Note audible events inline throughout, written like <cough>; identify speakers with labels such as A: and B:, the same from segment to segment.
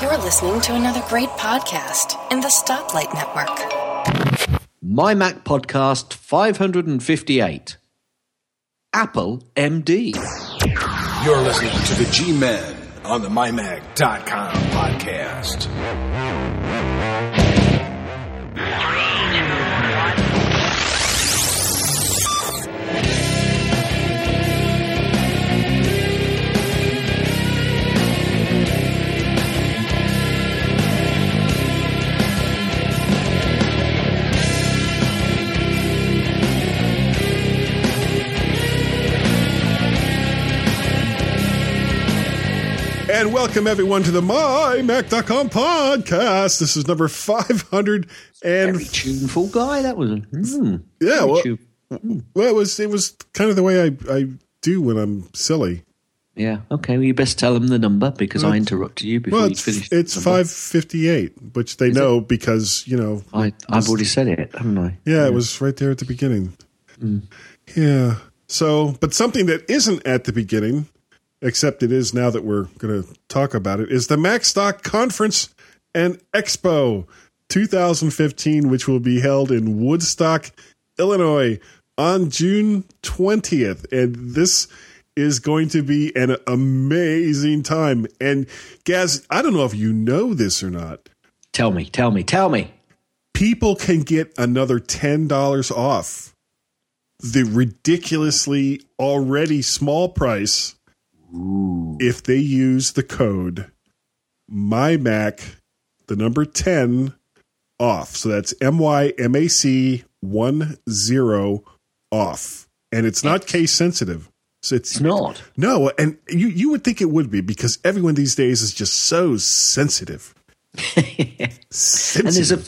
A: You're listening to another great podcast in the Stoplight Network.
B: My Mac Podcast 558. Apple MD.
C: You're listening to the G Men on the MyMac.com podcast.
D: And welcome everyone to the MyMac.com podcast. This is number 500 and
B: Very tuneful guy, that was. Mm,
D: yeah, well, well, it was it was kind of the way I, I do when I'm silly.
B: yeah, okay. Well, you best tell them the number because I
D: Well,
B: interrupted you before
D: Well,
B: you
D: it's
B: finished.
D: it's 558, which they know because, you know,
B: I, I've already said it, haven't I?
D: yeah, it was right there at the beginning.
B: Mm.
D: Yeah. So, but something that isn't at the beginning, except it is now that we're going to talk about it, is the MacStock Conference and Expo 2015, which will be held in Woodstock, Illinois on June 20th. And this is going to be an amazing time. And Gaz, I don't know if you know this or not.
B: Tell me, tell me, tell me.
D: People can get another $10 off the ridiculously already small price if they use the code MyMac, the number 10 off. So that's M Y M A C 1 0 off. And it's not case sensitive. So it's,
B: It's not.
D: No, and you, you would think it would be because everyone these days is just so sensitive. <laughs>
B: And there's a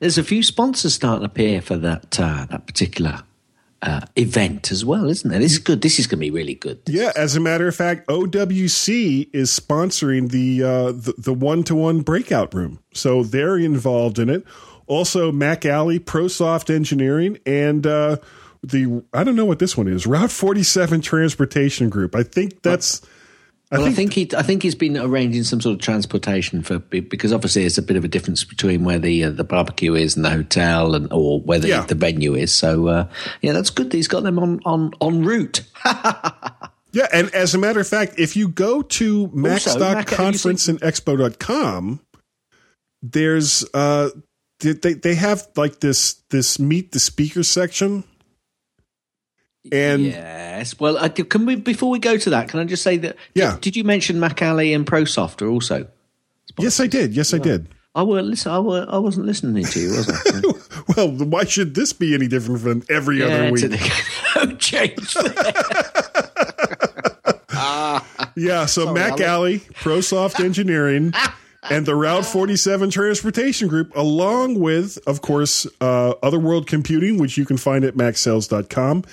B: there's a few sponsors starting to appear for that uh, that particular uh, event as well, isn't it? This is good. This is going to be really good.
D: Yeah, as a matter of fact, OWC is sponsoring the uh, the one to one breakout room, so they're involved in it. Also, Macally, ProSoft Engineering, and uh, the I don't know what this one is, Route Forty Seven Transportation Group. I think that's. I
B: Well, I
D: think,
B: think he, I think he's been arranging some sort of transportation for because obviously there's a bit of a difference between where the uh, the barbecue is and the hotel, and or where the,
D: Yeah.
B: the venue is. So uh, yeah, that's good. that He's got them on on en route. <laughs>
D: yeah, and as a matter of fact, if you go to MacStock and Expo.com, there's uh they they have like this this meet the speaker section. And
B: yes. Well, uh, can we before we go to that? Can I just say that?
D: Yeah.
B: Did, did you mention Macally and ProSoft are also?
D: yes, I did. Yes, I did.
B: I were listen. I were. I wasn't listening to you, was I? <laughs>
D: Well, why should this be any different from every other week?
B: no <laughs> change. <laughs>
D: yeah, so Macally, ProSoft Engineering, and the Route 47 Transportation Group, along with, of course, uh, Other World Computing, which you can find at macsales.com,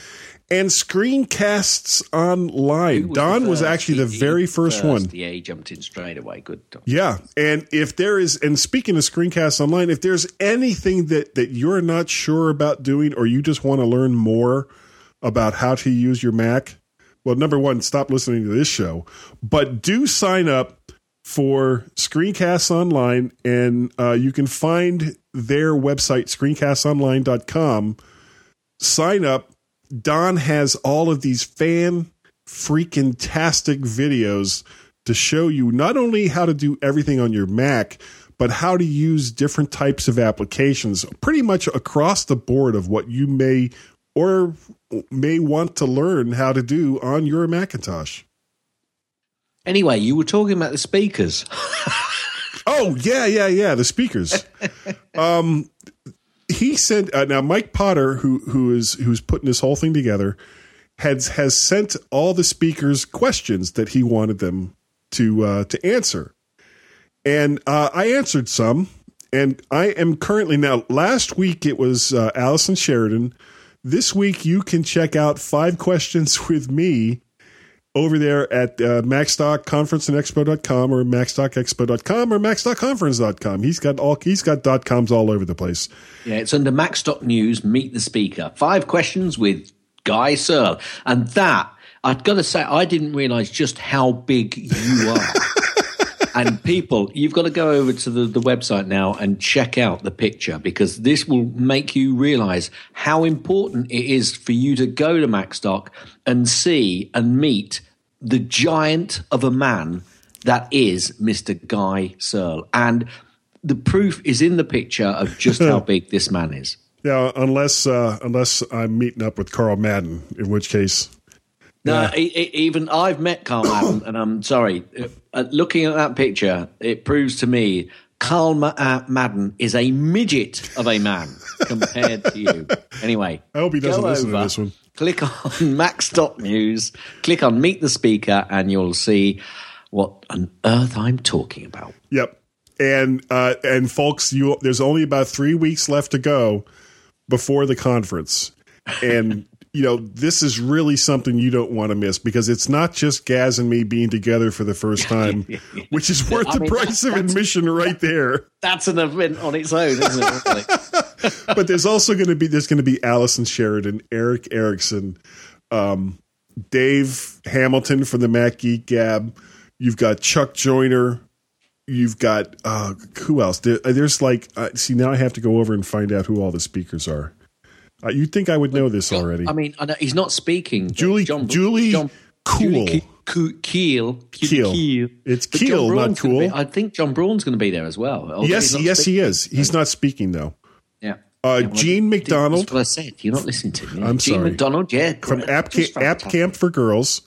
D: and Screencasts Online.
B: Who
D: Don was actually the
B: He- he
D: very first one.
B: Yeah, he jumped in straight away. Good.
D: Yeah, and if there is, and speaking of screencasts online, if there's anything that that you're not sure about doing, or you just want to learn more about how to use your Mac, well, number one, stop listening to this show, but do sign up for Screencasts Online, and uh, you can find their website, screencastsonline.com. Sign up. Don has all of these fan freaking tastic videos to show you not only how to do everything on your Mac, but how to use different types of applications pretty much across the board of what you may or may want to learn how to do on your Macintosh.
B: Anyway, you were talking about the speakers. <laughs>
D: Oh, yeah, yeah, yeah, the speakers. <laughs> um he sent uh, now Mike Potter who who is who's putting this whole thing together has has sent all the speakers questions that he wanted them to uh, to answer, and uh, I answered some, and I am currently now. Last week it was uh, Allison Sheridan. This week you can check out five questions <laughs> with me over there at uh, macstockconferenceandexpo.com or macstockexpo.com or macstockconference.com. He's got all he's got dot coms all over the place.
B: Yeah, it's under Macstock News. Meet the speaker. Five questions with Guy Serle, and that I've got to say, I didn't realise just how big you are. <laughs> and people, you've got to go over to the, the website now and check out the picture because this will make you realize how important it is for you to go to Macstock and see and meet the giant of a man that is Mr. Guy Serle. And the proof is in the picture of just how <laughs> big this man is.
D: Yeah, unless uh, unless I'm meeting up with Carl Madden, in which case.
B: No, e- even I've met Carl Madden, and I'm sorry. Uh, looking at that picture, it proves to me Carl Ma- uh, Madden is a midget of a man <laughs> compared to you. Anyway,
D: I hope he doesn't listen to this one.
B: Click on <laughs> Max Dot News, click on Meet the Speaker, and you'll see what on earth I'm talking about.
D: Yep. And uh, and folks, you there's only about three weeks left to go before the conference, and <laughs> you know this is really something you don't want to miss because it's not just Gaz and me being together for the first time, <laughs> which is worth
B: I
D: the
B: mean,
D: price of admission right there.
B: That's an event on its own, isn't it? really? <laughs>
D: but there's also going to be there's going to be Allison Sheridan, Eric Erickson, um, Dave Hamilton from the Mac Geek Gab. You've got Chuck Joyner. You've got uh, who else? There, there's like uh, see now I have to go over and find out who all the speakers are. Uh, you'd think I would know this already.
B: I mean, I know, he's not speaking.
D: Julie- Julie Cool.
B: Julie Ke- Ke- Keel.
D: Keel. It's
B: But
D: Keel, not cool.
B: be- I think John Braun's going to be there as well.
D: yes, yes, he is. He's not speaking though.
B: Yeah.
D: Uh,
B: Yeah, well,
D: Gene
B: That's
D: McDonald
B: what I said. You're not listening to me.
D: I'm
B: Gene
D: sorry.
B: McDonald, yeah.
D: from. App, Camp, App. Camp for Girls.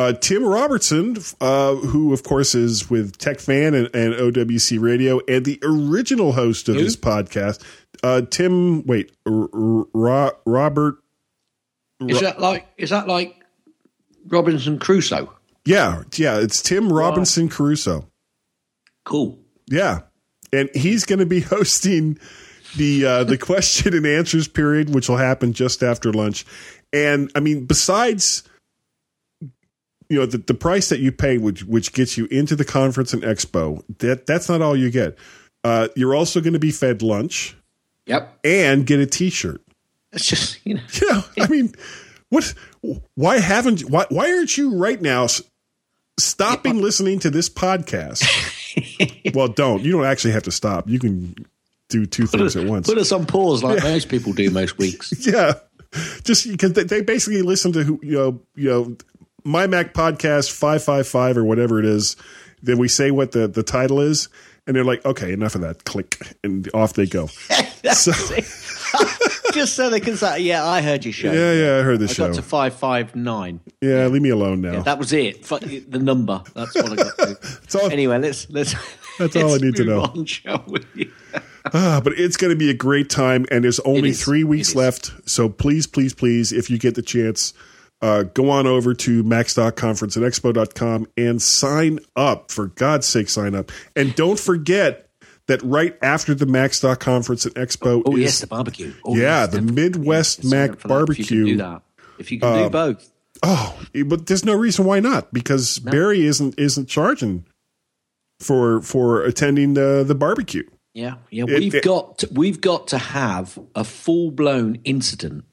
D: Uh, Tim Robertson, uh, who of course is with TechFan and, and OWC Radio, and the original host of
B: Who?
D: this podcast, uh, Tim. Wait, R- R- Ro- Robert.
B: Is that like? Is that like Robinson Crusoe?
D: Yeah, yeah, it's Tim Robinson Crusoe.
B: Cool.
D: Yeah, and he's going to be <laughs> hosting the uh, the <laughs> question and answers period, which will happen just after lunch. And I mean, besides you know the, the price that you pay, which which gets you into the conference and expo, that that's not all you get. Uh, you're also going to be fed lunch
B: Yep.
D: and get a T-shirt.
B: It's just you know.
D: Know, I mean, what? Why haven't? Why why aren't you right now stopping listening to this podcast? <laughs> well, don't. You don't actually have to stop. You can do two things at once.
B: Put us on pause like most people do most <laughs> weeks.
D: yeah, just because they, they basically listen to who you know, you know, my Mac podcast five five five or whatever it is. Then we say what the the title is, and they're like, okay, enough of that. Click, and off they go. <laughs> So <laughs>
B: just so they can say, "Yeah, I heard your show."
D: yeah, yeah, I heard the
B: I
D: show.
B: got to five five nine.
D: Yeah, leave me alone now.
B: That was it. The number. That's what I got to. <laughs>
D: all-
B: anyway, let's let's.
D: That's all I
B: let's
D: need to know.
B: On, shall we?
D: Ah, but it's going to be a great time, and there's only three weeks left. So please, please, please, if you get the chance, uh, go on over to max.conference and expo.com and sign up. For God's sake, sign up. And don't forget that right after the max.conference and expo
B: Oh
D: is
B: yes, the barbecue. Oh,
D: Yeah,
B: yes,
D: the Midwest Mac
B: that If you can
D: barbecue.
B: do that. If you can do both.
D: Oh, but there's no reason why not because Barry isn't isn't charging for for attending the the barbecue.
B: Yeah, yeah. We've
D: it-
B: got to, we've got to have a full blown incident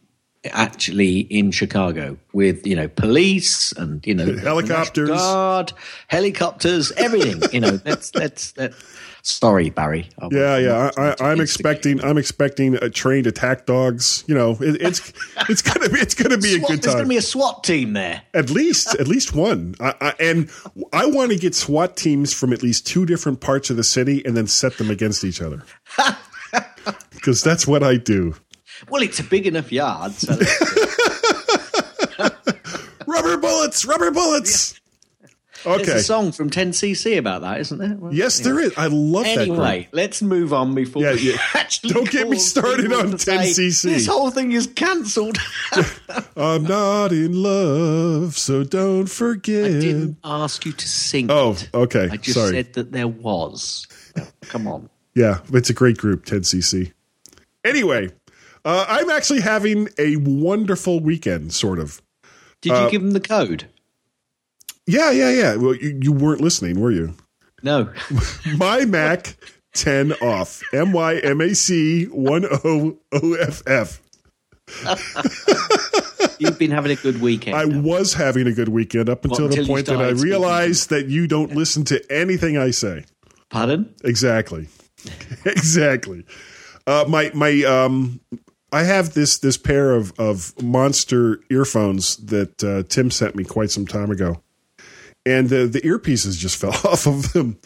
B: actually in Chicago with you know police and you know <laughs>
D: Helicopters.
B: Guard, helicopters, everything. you know, let's let's. Sorry, Barry. I
D: Yeah, yeah. I, I'm expecting. I'm expecting a trained attack dogs. You know, it, it's <laughs> it's gonna be it's gonna be a
B: good
D: good
B: There's gonna be a SWAT team there.
D: at least at least one. I, I, and I want to get SWAT teams from at least two different parts of the city and then set them against each other. <laughs> Because that's what I do.
B: Well, it's a big enough yard, so <laughs>
D: Rubber bullets, rubber bullets. <laughs>
B: there's
D: Okay.
B: a song from 10cc about that, isn't there? Well,
D: Yes, there is. I love that. group.
B: Anyway, let's move on before
D: Yeah, yeah. <laughs>
B: actually
D: Don't get me started on 10cc.
B: This whole thing is cancelled.
D: I'm not in love, so don't forget.
B: I didn't ask you to sing
D: Oh,
B: it.
D: okay.
B: I just
D: Sorry.
B: said that there was. Come on.
D: Yeah, it's a great group, 10cc. Anyway, uh, I'm actually having a wonderful weekend, sort of.
B: Did
D: Uh,
B: you give them the code?
D: Yeah, yeah, yeah. Well, you, you weren't listening, were you?
B: No. <laughs>
D: My Mac 10 off. M Y M A C 1 O O F F. <laughs>
B: You've been having a good weekend.
D: I was having a good weekend up until
B: Well,
D: the
B: until you
D: point that I
B: started speaking.
D: realized that you don't listen to anything I say.
B: Pardon?
D: Exactly. <laughs> exactly. Uh, my my um, I have this this pair of of monster earphones that uh, Tim sent me quite some time ago, and the the earpieces just <laughs> fell off of them.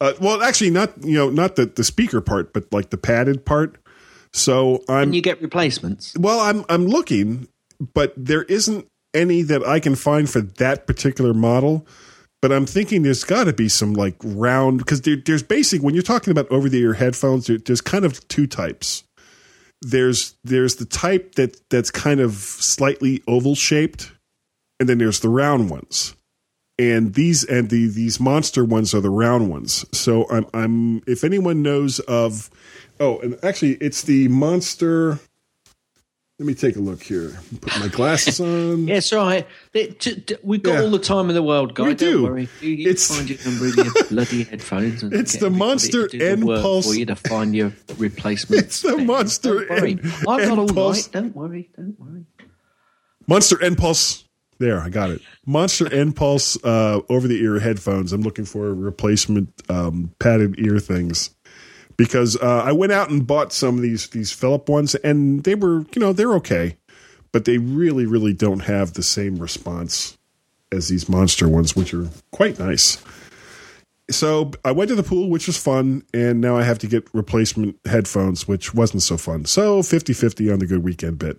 D: Uh, well, actually, not you know not the the speaker part, but like the padded part. So I'm
B: And you get replacements.
D: well, I'm I'm looking, but there isn't any that I can find for that particular model. But I'm thinking there's got to be some like round because there, there's basic when you're talking about over the ear headphones. There, there's kind of two types. There's there's the type that that's kind of slightly oval shaped, and then there's the round ones. And these and the these monster ones are the round ones. So I'm I'm if anyone knows of oh and actually it's the monster let me take a look here. Put my glasses on. <laughs>
B: Yes, right. They- t- t- We've got
D: Yeah.
B: all the time in the world, guy.
D: We
B: Don't
D: do.
B: worry. You, you
D: It's-
B: find your number in your bloody headphones. And
D: It's the Monster
B: do the
D: N-Pulse-
B: for you to find your replacement. <laughs>
D: It's the. Monster
B: Don't worry. I've got all
D: N-Pulse.
B: right. Don't worry. Don't worry.
D: Monster N Pulse. There, I got it. Monster N Pulse uh, over the ear headphones. I'm looking for replacement um, padded ear things because uh, I went out and bought some of these these Philip ones, and they were you know they're okay, but they really really don't have the same response as these monster ones, which are quite nice. So I went to the pool, which was fun, and now I have to get replacement headphones, which wasn't so fun. So 50-50 on the good weekend bit.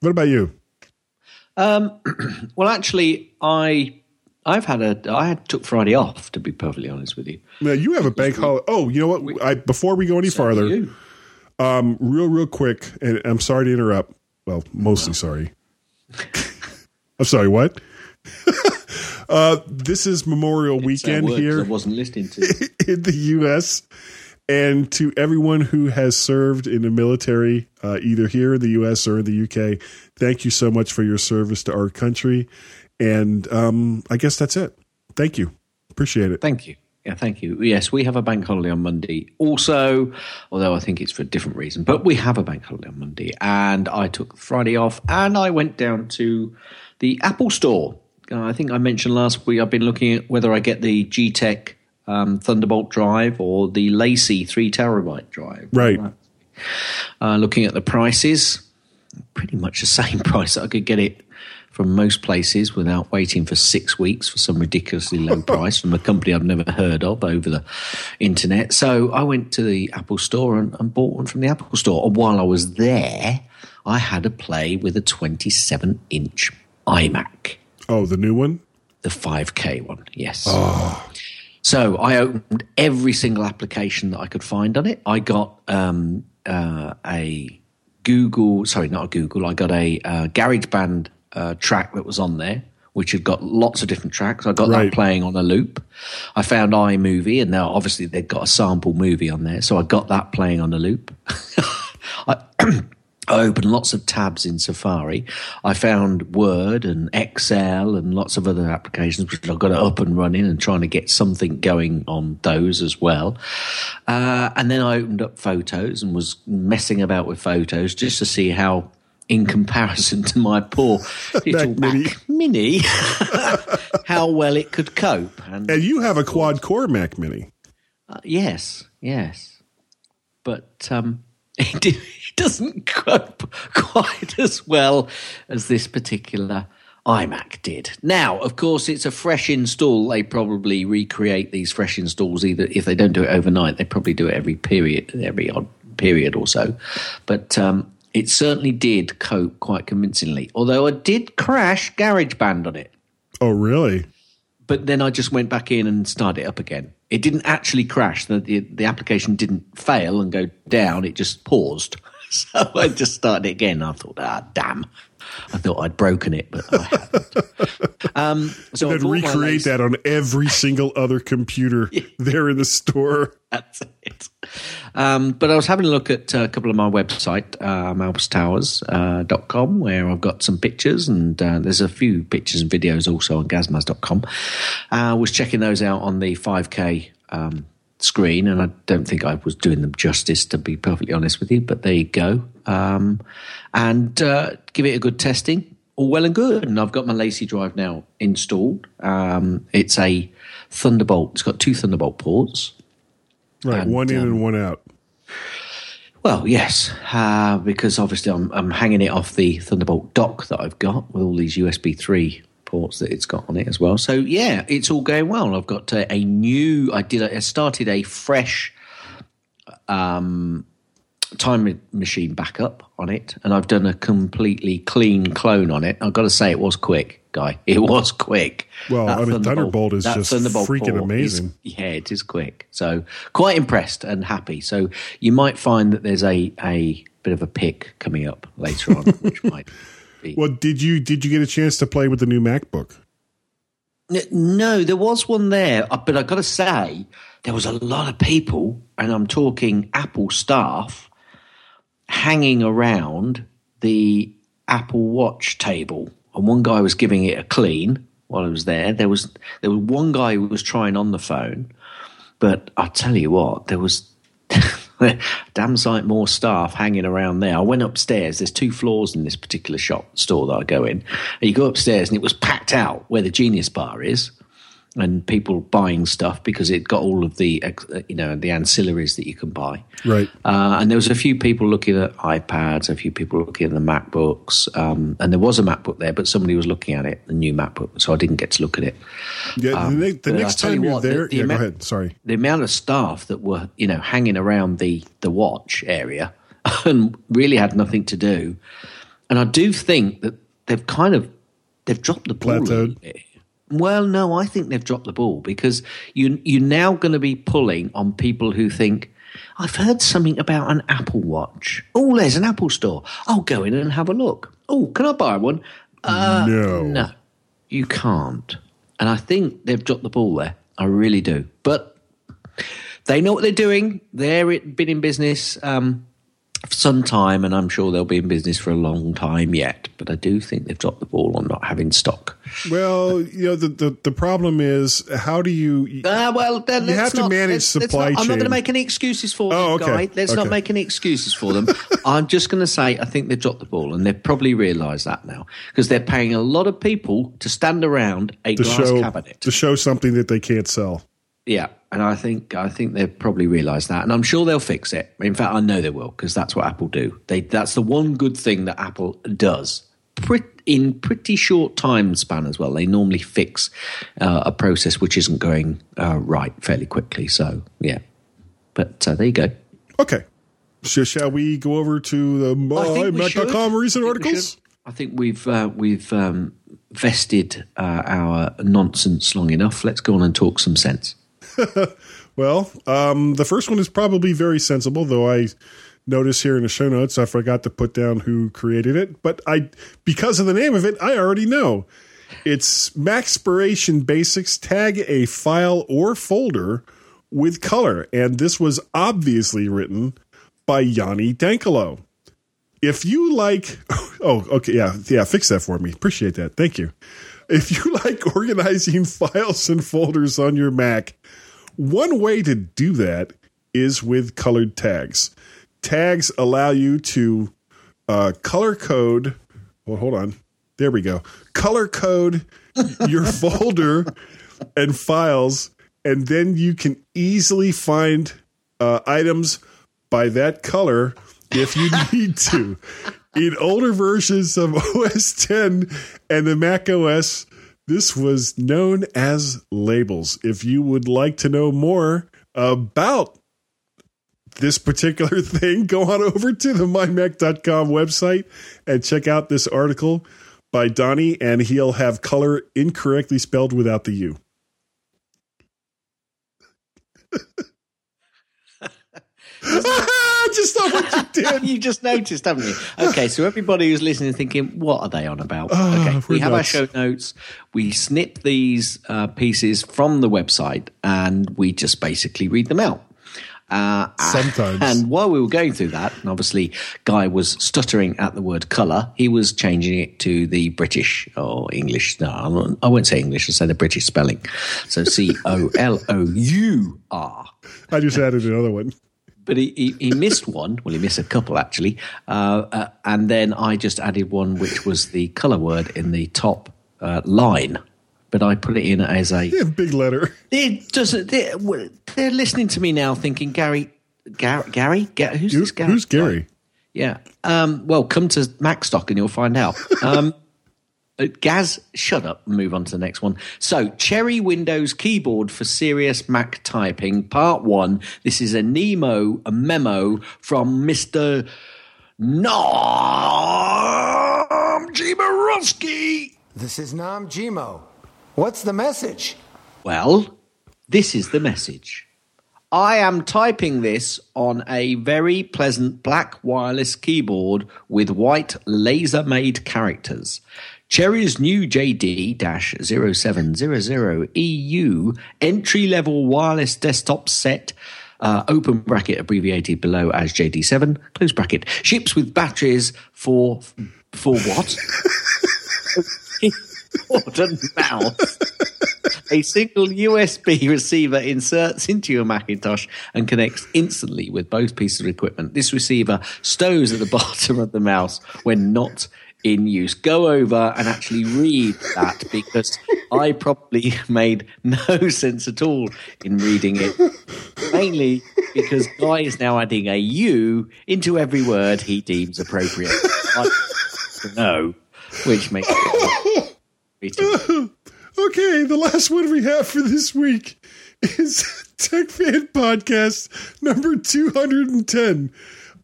D: What about you?
B: Um, <clears throat> well, actually, I I've had a I had took Friday off to be perfectly honest with you.
D: Now you have a bank holiday. Oh, you know what? I before we go any farther, um, real real quick, and I'm sorry to interrupt. Well, mostly sorry. <laughs> I'm sorry. What? <laughs> uh, this is Memorial
B: It's,
D: Weekend
B: here. I wasn't listening to. <laughs>
D: in the U.S. And to everyone who has served in the military, uh, either here in the U.S. or in the U.K., thank you so much for your service to our country. And um, I guess that's it. Thank you. Appreciate it.
B: Thank you. Yeah, thank you. Yes, we have a bank holiday on Monday. Also, although I think it's for a different reason, but we have a bank holiday on Monday, and I took Friday off, and I went down to the Apple Store. Uh, I think I mentioned last week I've been looking at whether I get the G Tech um, Thunderbolt drive or the LaCie three terabyte drive.
D: Right.
B: Uh, looking at the prices, pretty much the <laughs> same price that I could get it from most places without waiting for six weeks for some ridiculously low <laughs> price from a company I've never heard of over the internet. So I went to the Apple Store and, and bought one from the Apple Store. And while I was there, I had a play with a 27 inch iMac,
D: Oh, the new one?
B: the 5K one. Yes. So I opened every single application that I could find on it. I got um, uh, a Google, sorry, not a Google. I got a uh, GarageBand uh, track that was on there, which had got lots of different tracks. I got
D: Right.
B: that playing on a loop. I found iMovie, and now obviously they've got a sample movie on there, so I got that playing on a loop. <laughs> I, <clears throat> I opened lots of tabs in Safari. I found Word and Excel and lots of other applications, which I've got it up and running and trying to get something going on those as well. Uh, and then I opened up Photos and was messing about with Photos just to see how, in comparison to my poor <laughs> little
D: Mac
B: Mac Mini, <laughs> how well it could cope. And
D: And you have a quad core Mac Mini.
B: uh, yes, yes, but um, <laughs> it, it doesn't cope quite as well as this particular iMac did. Now, of course, it's a fresh install. They probably recreate these fresh installs either if they don't do it overnight, they probably do it every period, every odd period or so. But um, it certainly did cope quite convincingly. Although I did crash GarageBand on it
D: Oh, really?
B: but then I just went back in and started it up again. It didn't actually crash. The, the, the application didn't fail and go down. It just paused. <laughs> So I just started it again. I thought, ah, damn. I thought I'd broken it, but I hadn't. <laughs> um, so
D: Then recreate that on every single other computer <laughs> there in the store.
B: That's it. Um, but I was having a look at a couple of my website, uh, malpstowers.com, where I've got some pictures, and uh, there's a few pictures and videos also on gazmaz.com. Uh, I was checking those out on the 5K um, screen, and I don't think I was doing them justice, to be perfectly honest with you. But there you go, um, and uh, give it a good testing. All well and good, and I've got my LaCie drive now installed. Um, it's a Thunderbolt. It's got two Thunderbolt ports.
D: Right,
B: And,
D: one in
B: um,
D: and one out.
B: Well, yes, uh, because obviously I'm, I'm hanging it off the Thunderbolt dock that I've got with all these USB 3 ports that it's got on it as well. So, yeah, it's all going well. I've got a, a new, I did, I started a fresh um, time machine backup on it, and I've done a completely clean clone on it. I've got to say, it was quick, guy. It was quick.
D: Well,
B: That
D: I mean, Thunderbolt is
B: that
D: just
B: Thunderbolt
D: freaking
B: port is-
D: amazing.
B: yeah, it is quick. So quite impressed and happy. So you might find that there's a a bit of a pick coming up later on, <laughs> which might be.
D: Well, did you did you get a chance to play with the new MacBook?
B: No, there was one there, uh, but I got to say there was a lot of people, and I'm talking Apple staff, hanging around the Apple Watch table, and one guy was giving it a clean while I was there. There was there was one guy who was trying on the phone, but I tell you what, there was. <laughs> damn sight more staff hanging around there. I went upstairs. There's two floors in this particular shop store that I go in. And you go upstairs and it was packed out where the Genius Bar is, and people buying stuff because it got all of the uh, you know the ancillaries that you can buy.
D: Right.
B: Uh, and there was a few people looking at iPads, a few people looking at the MacBooks, um, and there was a MacBook there, but somebody was looking at it, the new MacBook, so I didn't get to look at it.
D: Yeah. the, the next
B: tell you
D: time you're
B: what, the-
D: there,
B: the
D: yeah.
B: amount-
D: go ahead. Sorry.
B: the amount of staff that were you know hanging around the the watch area <laughs> and really had nothing to do and i do think that they've kind of they've dropped the ball
D: Plateaued.
B: Well no i think they've dropped the ball because you you're now going to be pulling on people who think I've heard something about an Apple Watch. Oh, there's an Apple store. I'll go in and have a look. Oh, can I buy one? Uh,
D: no.
B: no, you can't. And I think they've dropped the ball there. I really do. But they know what they're doing. They're been in business um, some time, and I'm sure they'll be in business for a long time yet. But I do think they've dropped the ball on not having stock.
D: Well, you know the, the the problem is how do you?
B: Ah, well, then
D: You
B: let's
D: have to
B: not-
D: manage
B: let's- let's
D: supply
B: not- I'm not going to make any excuses for them,
D: Oh, okay.
B: guy. Let's not make any excuses for them. I'm just going to say I think they've dropped the ball, and they've probably realised that now because they're paying a lot of people to stand around a
D: to
B: glass
D: show
B: cabinet.
D: to show something that they can't sell.
B: Yeah, and I think I think they've probably realised that, and I'm sure they'll fix it. In fact, I know they will because that's what Apple do. They that's the one good thing that Apple does. Pret in pretty short time span as well. They normally fix uh, a process which isn't going uh, right fairly quickly. So yeah, but uh, there you go.
D: Okay. Sh- shall we go over to the
B: I think we should.
D: MyMac.com recent
B: I
D: articles?
B: I think we've uh, we've um, vested uh, our nonsense long enough. Let's go on and talk some sense. <laughs>
D: Well, um, the first one is probably very sensible, though I notice here in the show notes I forgot to put down who created it. But I, because of the name of it, I already know. It's Macspiration Basics. Tag a file or folder with color, and this was obviously written by Yanni Dankalo. If you like, <laughs> oh, okay, yeah, yeah, fix that for me. Appreciate that. Thank you. If you <laughs> like organizing files and folders on your Mac, one way to do that is with colored tags. Tags allow you to uh, color code. Well, hold on. There we go. Color code <laughs> your folder and files, and then you can easily find uh, items by that color if you <laughs> need to. In older versions of <laughs> OS 10 and the Mac OS, this was known as labels. If you would like to know more about this particular <laughs> thing, go on over to the mymac.com website and check out this article by Donnie, and he'll have color incorrectly spelled without the U. <laughs> <laughs> Just not what you <laughs> did.
B: you just noticed, haven't you? Okay, so everybody who's listening is thinking, what are they on about?
D: Oh,
B: okay, we have our show notes. We snip these uh, pieces from the website and we just basically read them out. Uh,
D: Sometimes.
B: And while we were going through that, and obviously Guy was stuttering at the word colour, he was changing it to the British or English. No, I won't- I won't say English. I'll say the British spelling. So C O L O U R.
D: I just added another one.
B: But he, he, he missed one. Well, he missed a couple actually. Uh, uh, and then I just added one, which was the colour word in the top uh, line. But I put it in as a.
D: Yeah, big letter.
B: It doesn't. They're, they're listening to me now, thinking Gary, Gar, Gary, Ga- who's
D: Who-
B: this Gary?
D: who's Gary?
B: Yeah. Um, well, come to Macstock and you'll find out. Um, uh, Gaz, shut up and move on to the next one. So, Cherry Windows keyboard for serious Mac typing, part one. This is a Nemo, a memo from Mr. Nom Jimarowski.
E: This is Nam Jimo. What's the message?
B: Well, this is the message. I am typing this on a very pleasant black wireless keyboard with white laser made characters. Cherry's new JD 0700EU E entry level wireless desktop set, uh, open bracket abbreviated below as JD7, close bracket, ships with batteries for, for what? <laughs> Modern mouse a single USB receiver inserts into your Macintosh and connects instantly with both pieces of equipment. This receiver stows at the <laughs> bottom of the mouse when not in use. Go over and actually read that because I probably <laughs> made no <laughs> sense at all in reading it. Mainly because Guy is now adding a U into every word he deems appropriate. I know, which makes.
D: Okay, the last one we have for this week is <laughs> TechFan Podcast number 210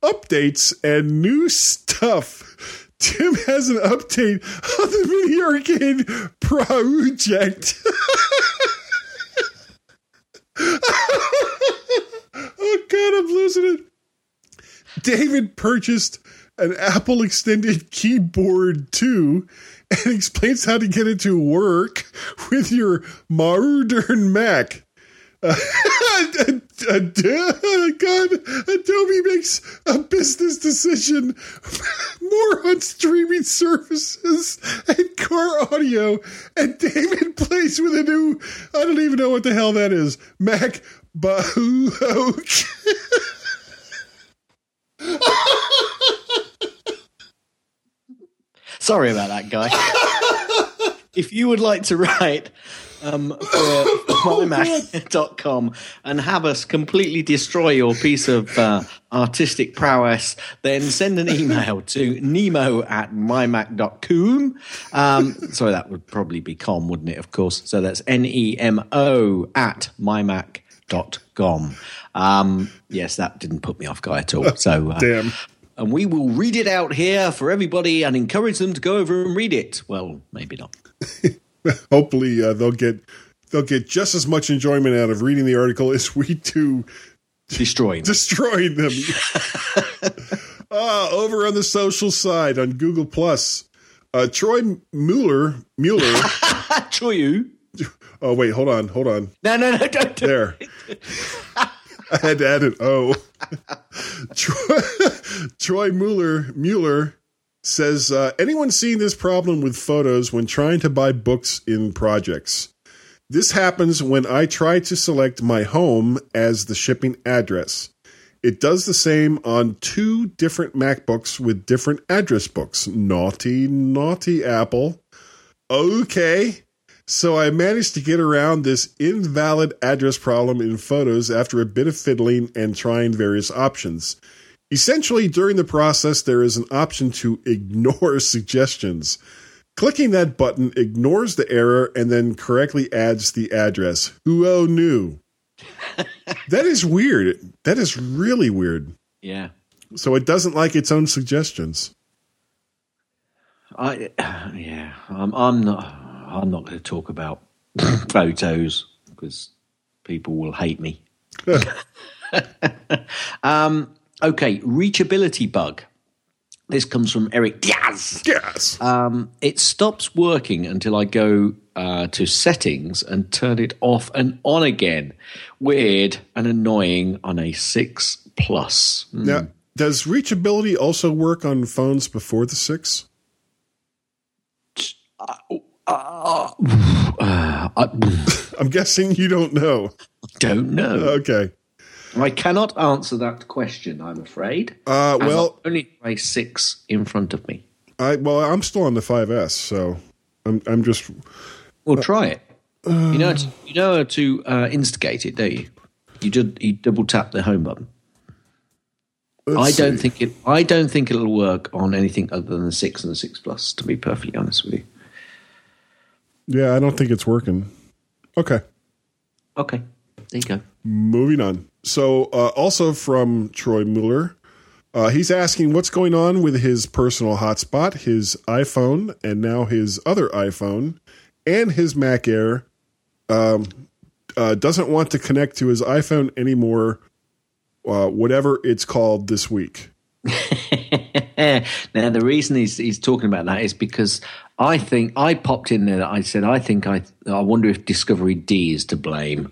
D: Updates and New Stuff. Tim has an update on the Mini Arcade project. <laughs> oh, God, I'm losing it. David purchased an Apple extended keyboard too and explains how to get it to work with your modern Mac. <laughs> Uh, God, Adobe makes a business decision <laughs> more on streaming services and car audio, and David <laughs> plays with a new, I don't even know what the hell that is, Mac Bahook.
B: Sorry about that, guy. if you would like to write um, for, <coughs> for mymac.com and have us completely destroy your piece of uh, artistic prowess, then send an email <laughs> to nemo at mymac.com. Um, sorry, that would probably be com, wouldn't it? Of course. So that's N E M O at mymac.com. Um, yes, that didn't put me off, guy, at all. <laughs> So, uh,
D: Damn.
B: and we will read it out here for everybody and encourage them to go over and read it. Well, maybe not. <laughs> <laughs>
D: Hopefully, uh, they'll get they'll get just as much enjoyment out of reading the article as we do
B: Destroying. <laughs>
D: destroying them. uh, <laughs> over on the social side on Google Plus, uh, Troy Mueller Mueller.
B: Troyu.
D: oh wait, hold on, hold on.
B: No, no, no, don't do
D: There. I had to add an O. Troy, Troy Mueller Mueller says, uh, anyone seeing this problem with photos when trying to buy books in projects? This happens when I try to select my home as the shipping address. It does the same on two different MacBooks with different address books. Naughty, naughty Apple. Okay. So I managed to get around this invalid address problem in photos after a bit of fiddling and trying various options. Essentially, during the process, there is an option to ignore <laughs> suggestions. Clicking that button ignores the error and then correctly adds the address. Who knew? <laughs> that is weird. That is really weird.
B: Yeah.
D: So it doesn't like its own suggestions.
B: I, <sighs> yeah, I'm, I'm not. I'm not going to talk about <laughs> photos because people will hate me. um, okay, reachability bug. This comes from Eric Diaz.
D: Yes.
B: Um, it stops working until I go uh, to settings and turn it off and on again. Weird and annoying on a 6 Plus. Hmm.
D: now, does reachability also work on phones before the six?
B: I <laughs>
D: I'm guessing you don't know.
B: don't know.
D: Okay.
B: I cannot answer that question, I'm afraid.
D: Uh, well,
B: only a 6 in front of me.
D: I well, I'm still on the 5S, so I'm I'm just
B: Well, try it. you know, to, you know how to uh, instigate it, don't you? You just you double tap the home button. I don't
D: see.
B: think it. I don't think it'll work on anything other than the six and the six plus. To be perfectly honest with you.
D: Yeah, I don't think it's working. Okay.
B: Okay, there you go.
D: Moving on. So, uh, also from Troy Mueller, uh, he's asking what's going on with his personal hotspot, his iPhone, and now his other iPhone, and his Mac Air. Um, uh, doesn't want to connect to his iPhone anymore, uh, whatever it's called this week. <laughs>
B: now the reason he's he's talking about that is because I think I popped in there. I said I think I I wonder if discoveryd is to blame,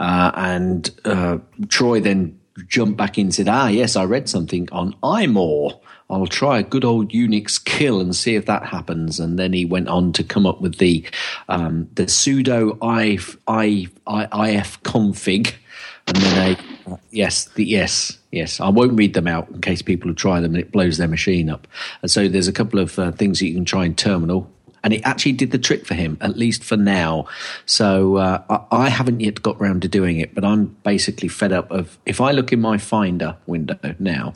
B: uh, and uh, Troy then jumped back in and said, Ah, yes, I read something on iMore. I'll try a good old Unix kill and see if that happens. And then he went on to come up with the um, the if, I, ifconfig, and then a yes, the yes, yes. I won't read them out in case people try them and it blows their machine up. And so there's a couple of uh, things that you can try in terminal. And it actually did the trick for him, at least for now. So uh, I, I haven't yet got round to doing it, but I'm basically fed up of. If I look in my Finder window now,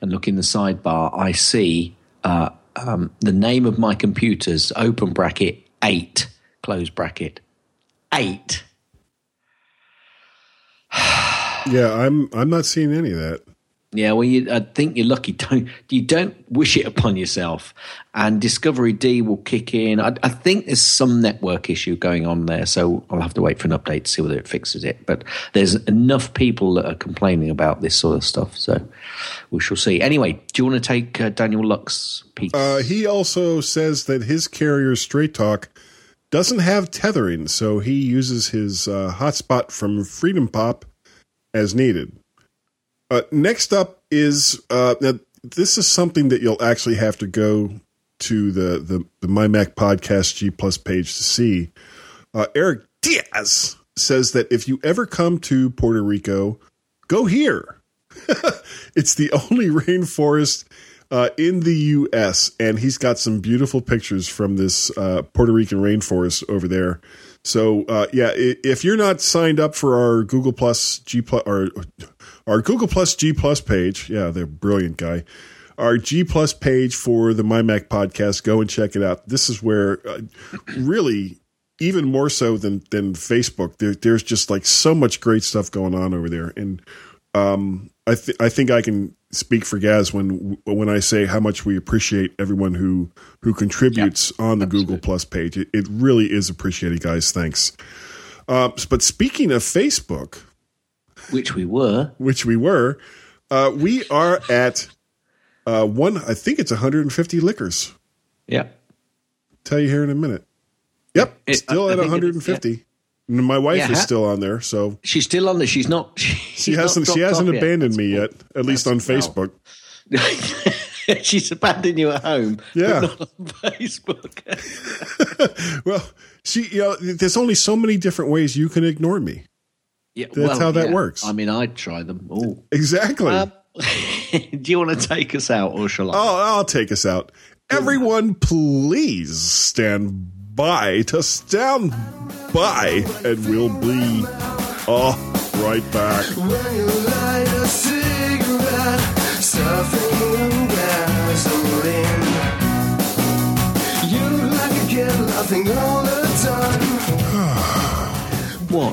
B: and look in the sidebar, I see uh, um, the name of my computers, open bracket, eight, close bracket, eight. <sighs>
D: Yeah, I'm I'm not seeing any of that.
B: Yeah, well, you, I think you're lucky. <laughs> Don't you don't wish it upon yourself, and discoveryd will kick in. I, I think there's some network issue going on there, so I'll have to wait for an update to see whether it fixes it. But there's enough people that are complaining about this sort of stuff, so we shall see. Anyway, do you want to take uh, Daniel Luck's piece?
D: Uh, he also says that his carrier Straight Talk doesn't have tethering, so he uses his uh, hotspot from FreedomPop as needed. Uh, next up is uh, now this is something that you'll actually have to go to the the, the My Mac Podcast G Plus page to see. Uh, Eric Diaz says that if you ever come to Puerto Rico, go here. <laughs> it's the only rainforest uh, in the U.S., and he's got some beautiful pictures from this uh, Puerto Rican rainforest over there. So, uh, yeah, if you're not signed up for our Google Plus G Plus or our Google Plus G Plus page, yeah, they're brilliant guy. Our G Plus page for the My Mac podcast, go and check it out. This is where, uh, really, even more so than than Facebook, there, there's just like so much great stuff going on over there, and um, I th- I think I can speak for Gaz when when I say how much we appreciate everyone who who contributes on the Google Plus page. It, it really is appreciated, guys. Thanks. Uh, but speaking of Facebook,
B: Which we were.
D: which we were, uh, we are at uh, one. I think it's 150 liquors.
B: Yeah.
D: Tell you here in a minute. Yep,
B: It-
D: still
B: I- I
D: at
B: it is,
D: 150. And My wife
B: Yeah,
D: is still on there, so
B: She's still on there. She's not. <laughs>
D: she hasn't she hasn't abandoned me yet. At least on Facebook.
B: yet. <laughs> she's abandoned you at home.
D: Yeah.
B: Not on Facebook. <laughs>
D: Well, she you know, there's only so many different ways you can ignore me.
B: Yeah,
D: That's how that works.
B: I mean, I'd try them all.
D: Exactly.
B: Um, <laughs> do you want to take us out, or shall I?
D: Oh, I'll take us out. Everyone, please stand by to stand by, and we'll be uh, right back.
F: When you light a cigarette, stuffing gasoline. You like a kid laughing all the time.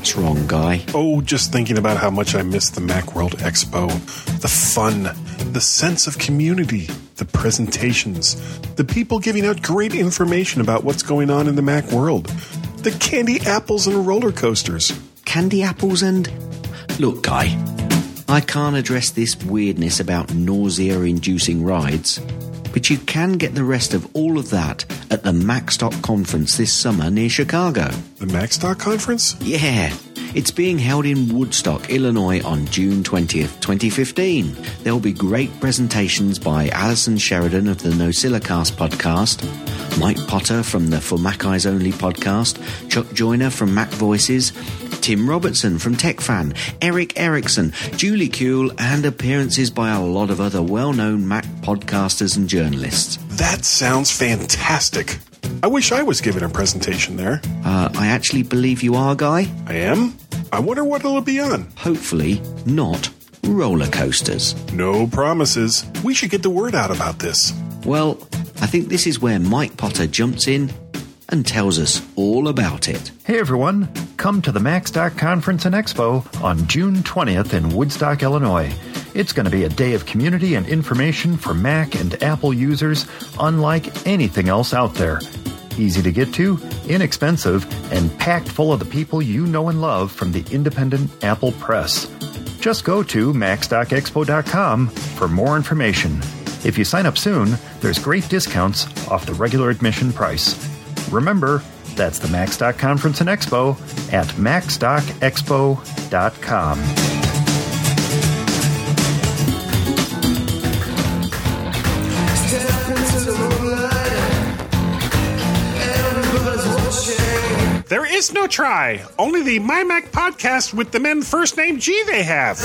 B: What's wrong, guy?
D: Oh, just thinking about how much I miss the Macworld Expo. The fun, the sense of community, the presentations, the people giving out great information about what's going on in the Mac world, the candy apples and roller coasters.
B: Candy apples and. Look, guy. I can't address this weirdness about nausea inducing rides, but you can get the rest of all of that at the MacStock conference this summer near Chicago.
D: The MacStock conference?
B: Yeah. It's being held in Woodstock, Illinois on June 20th, 2015. There'll be great presentations by Allison Sheridan of the NosillaCast podcast, Mike Potter from the For Mac Eyes Only podcast, Chuck Joyner from MacVoices, Tim Robertson from TechFan, Eric Erickson, Julie Kuhl, and appearances by a lot of other well known Mac podcasters and journalists.
D: That sounds fantastic. I wish I was giving a presentation there.
B: Uh, I actually believe you are, Guy.
D: I am? I wonder what it'll be on.
B: Hopefully, not roller coasters.
D: No promises. We should get the word out about this.
B: Well, I think this is where Mike Potter jumps in and tells us all about it.
G: Hey everyone, come to the MacStock Conference and Expo on June 20th in Woodstock, Illinois. It's going to be a day of community and information for Mac and Apple users unlike anything else out there. Easy to get to, inexpensive, and packed full of the people you know and love from the independent Apple press. Just go to MacStockExpo.com for more information. If you sign up soon, there's great discounts off the regular admission price. Remember, that's the MacStock Conference and Expo at
F: watching.
D: There is no try. Only the MyMac podcast with the men first name G they have.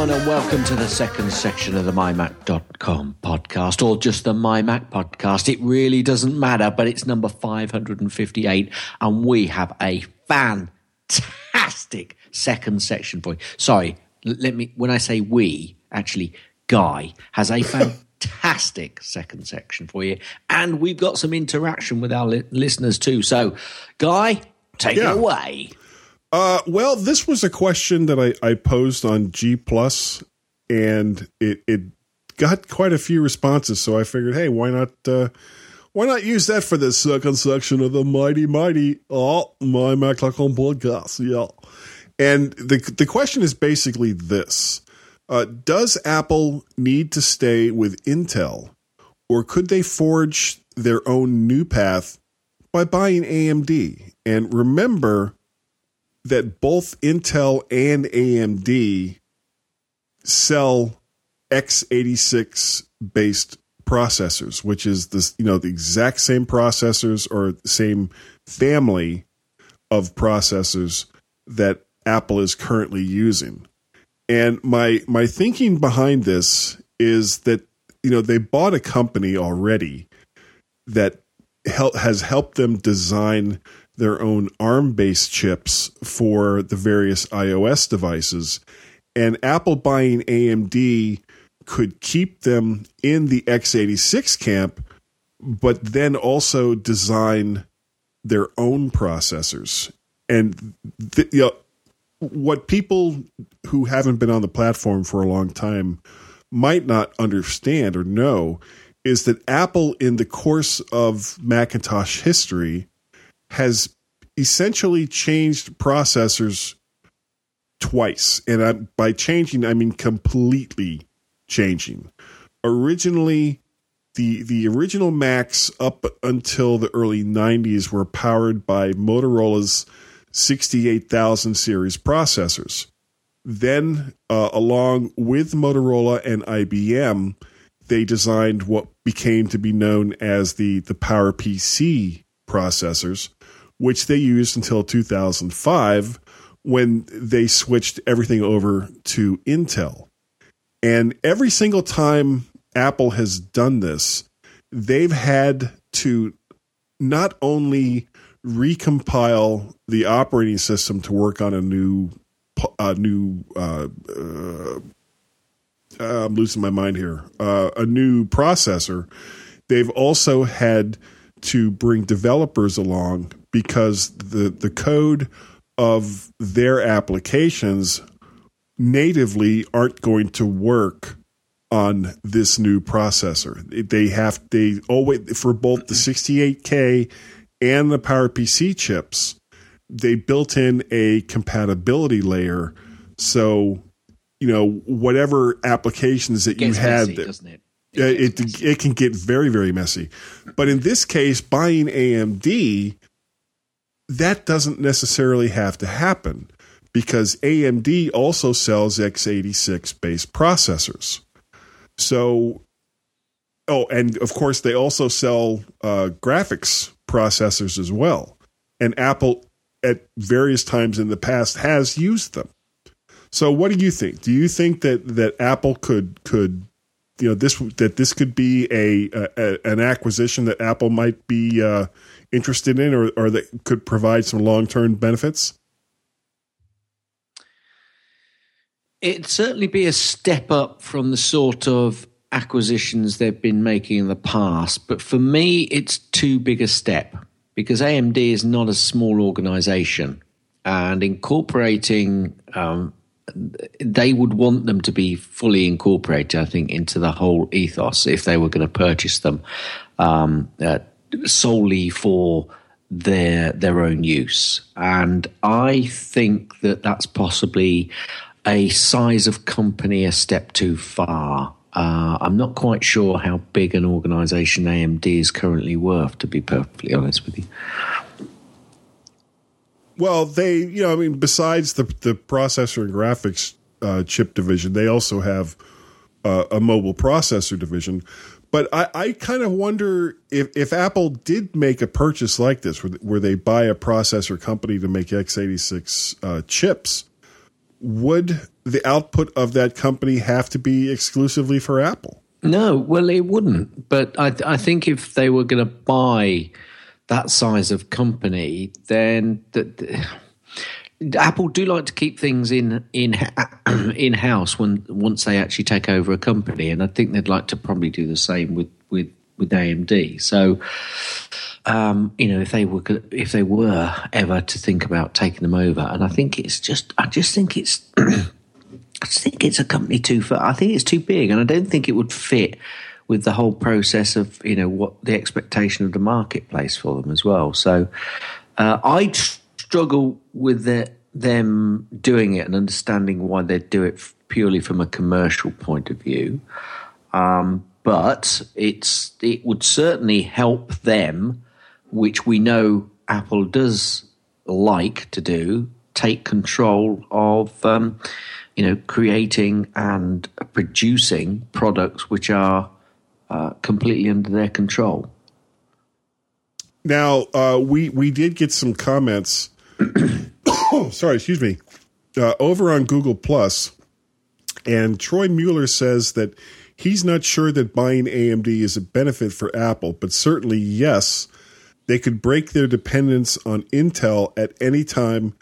B: Everyone, and welcome to the second section of the MyMac.com podcast, or just the MyMac podcast. It really doesn't matter, but it's number 558, and we have a fantastic second section for you. Sorry, let me, when I say we, actually, Guy has a fantastic <laughs> second section for you, and we've got some interaction with our li- listeners too. So, Guy, take
D: Yeah.
B: it away.
D: Uh, well, this was a question that I, I posed on G Plus, and it it got quite a few responses. So I figured, hey, why not uh, why not use that for the second section of the mighty mighty oh my Mac.com podcast? Yeah, and the the question is basically this: uh, Does Apple need to stay with Intel, or could they forge their own new path by buying AMD? And remember that both Intel and AMD sell x86 based processors, which is this, you know, the exact same processors or the same family of processors that Apple is currently using. And my my thinking behind this is that you know they bought a company already that hel- has helped them design their own ARM based chips for the various iOS devices. And Apple buying AMD could keep them in the x86 camp, but then also design their own processors. And you know, what people who haven't been on the platform for a long time might not understand or know is that Apple, in the course of Macintosh history, has essentially changed processors twice. And I, by changing, I mean completely changing. Originally, the the original Macs up until the early 90s were powered by Motorola's 68000 series processors. Then, uh, along with Motorola and IBM, they designed what became to be known as the, the PowerPC processors, which they used until 2005 when they switched everything over to Intel. And every single time Apple has done this, they've had to not only recompile the operating system to work on a new a new uh, uh, I'm losing my mind here uh, a new processor. They've also had to bring developers along because the the code of their applications natively aren't going to work on this new processor. They have they always for both the 68K and the PowerPC chips, they built in a compatibility layer. So, you know, whatever applications that you had,
B: messy,
D: that,
B: it?
D: uh, it it can get very very messy. But in this case, buying AMD, that doesn't necessarily have to happen because AMD also sells x86 based processors. So, oh, and of course they also sell uh, graphics processors as well. And Apple, at various times in the past, has used them. So, what do you think? Do you think that that Apple could could you know this that this could be a, a an acquisition that Apple might be uh, interested in, or or that could provide some long term benefits?
B: It'd certainly be a step up from the sort of acquisitions they've been making in the past, but for me, it's too big a step because AMD is not a small organization, and incorporating um, they would want them to be fully incorporated, I think, into the whole ethos if they were going to purchase them um, uh, solely for their their own use. And I think that that's possibly a size of company a step too far. Uh, I'm not quite sure how big an organisation AMD is currently worth, to be perfectly honest with you.
D: Well, they, you know, I mean, besides the the processor and graphics uh, chip division, they also have uh, a mobile processor division. But I, I kind of wonder if, if Apple did make a purchase like this, where, where they buy a processor company to make x86 uh, chips, would the output of that company have to be exclusively for Apple?
B: No, well, it wouldn't. But I, I think if they were going to buy that size of company, then the, the, Apple do like to keep things in in <clears throat> in house when once they actually take over a company, and I think they'd like to probably do the same with with with AMD. So, um, you know, if they were if they were ever to think about taking them over, and I think it's just I just think it's. <clears throat> I just think it's a company too far. I think it's too big, and I don't think it would fit with the whole process of you know what the expectation of the marketplace for them as well. So uh, I struggle with the, them doing it and understanding why they do it purely from a commercial point of view. Um, but it's it would certainly help them, which we know Apple does like to do, take control of um, you know creating and producing products which are uh, completely under their control.
D: Now uh, we we did get some comments. <coughs> sorry, excuse me. Uh, over on Google Plus, and Troy Mueller says that he's not sure that buying AMD is a benefit for Apple, but certainly yes, they could break their dependence on Intel at any time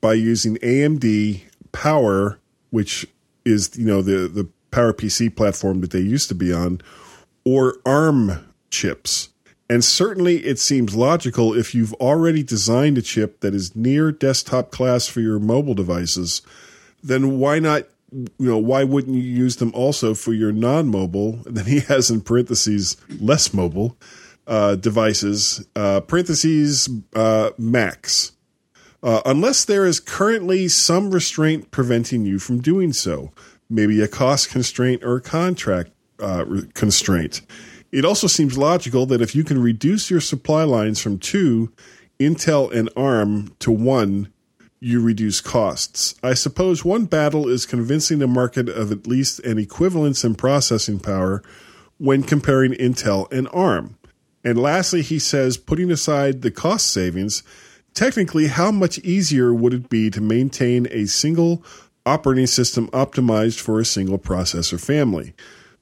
D: by using AMD Power, which is you know the the Power PC platform that they used to be on, or ARM chips. And certainly it seems logical if you've already designed a chip that is near desktop class for your mobile devices, then why not, you know, why wouldn't you use them also for your non mobile? <laughs> Then he has in parentheses less mobile uh, devices, uh, parentheses, uh, Macs. Uh, unless there is currently some restraint preventing you from doing so, maybe a cost constraint or a contract uh, constraint. It also seems logical that if you can reduce your supply lines from two, Intel and ARM, to one, you reduce costs. I suppose one battle is convincing the market of at least an equivalence in processing power when comparing Intel and ARM. And lastly, he says, putting aside the cost savings, technically, how much easier would it be to maintain a single operating system optimized for a single processor family?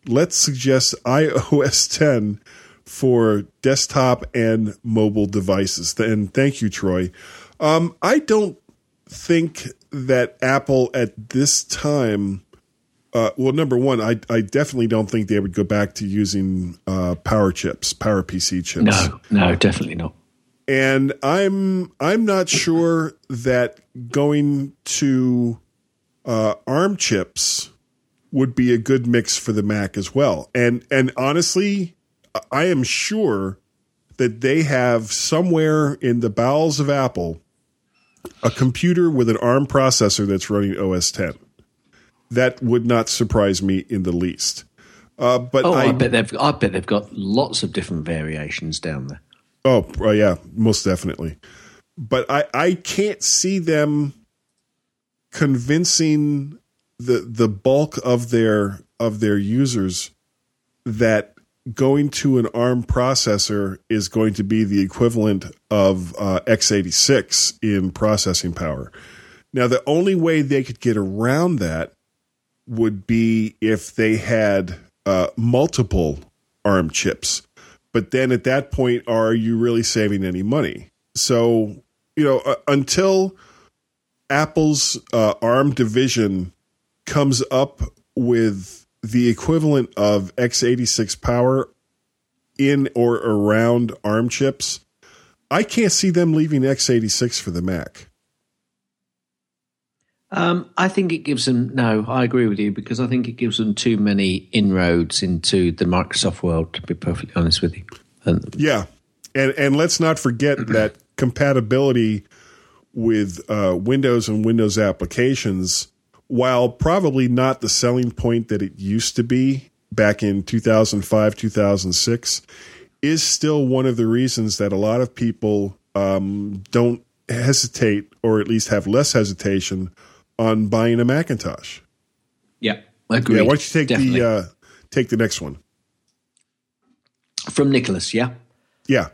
D: Let's suggest iOS <laughs> 10 for desktop and mobile devices. And thank you, Troy. Um, I don't think that Apple at this time. Uh, well, number one, I, I definitely don't think they would go back to using uh, power chips, power PC chips.
B: No, no, definitely not.
D: And I'm I'm not sure that going to uh, ARM chips would be a good mix for the Mac as well. And and honestly, I am sure that they have somewhere in the bowels of Apple a computer with an ARM processor that's running OS 10. That would not surprise me in the least. Uh, but
B: Oh, I,
D: I,
B: bet they've. I bet they've got lots of different variations down there.
D: oh uh, yeah, most definitely. But I, I can't see them convincing the the bulk of their of their users that going to an ARM processor is going to be the equivalent of uh, x86 in processing power. Now, the only way they could get around that would be if they had uh, multiple ARM chips. But then at that point, are you really saving any money? So, you know, uh, until Apple's uh, ARM division comes up with the equivalent of x86 power in or around ARM chips, I can't see them leaving x86 for the Mac.
B: Um, I think it gives them. No, I agree with you because I think it gives them too many inroads into the Microsoft world. To be perfectly honest with you, and
D: Yeah, and and let's not forget <clears throat> that compatibility with uh, Windows and Windows applications, while probably not the selling point that it used to be back in 2005 2006, is still one of the reasons that a lot of people um, don't hesitate, or at least have less hesitation, on buying a Macintosh.
B: yeah, agree.
D: Yeah, why don't you take
B: Definitely.
D: the uh, take the next one?
B: from Nicholas? Yeah.
D: Yeah.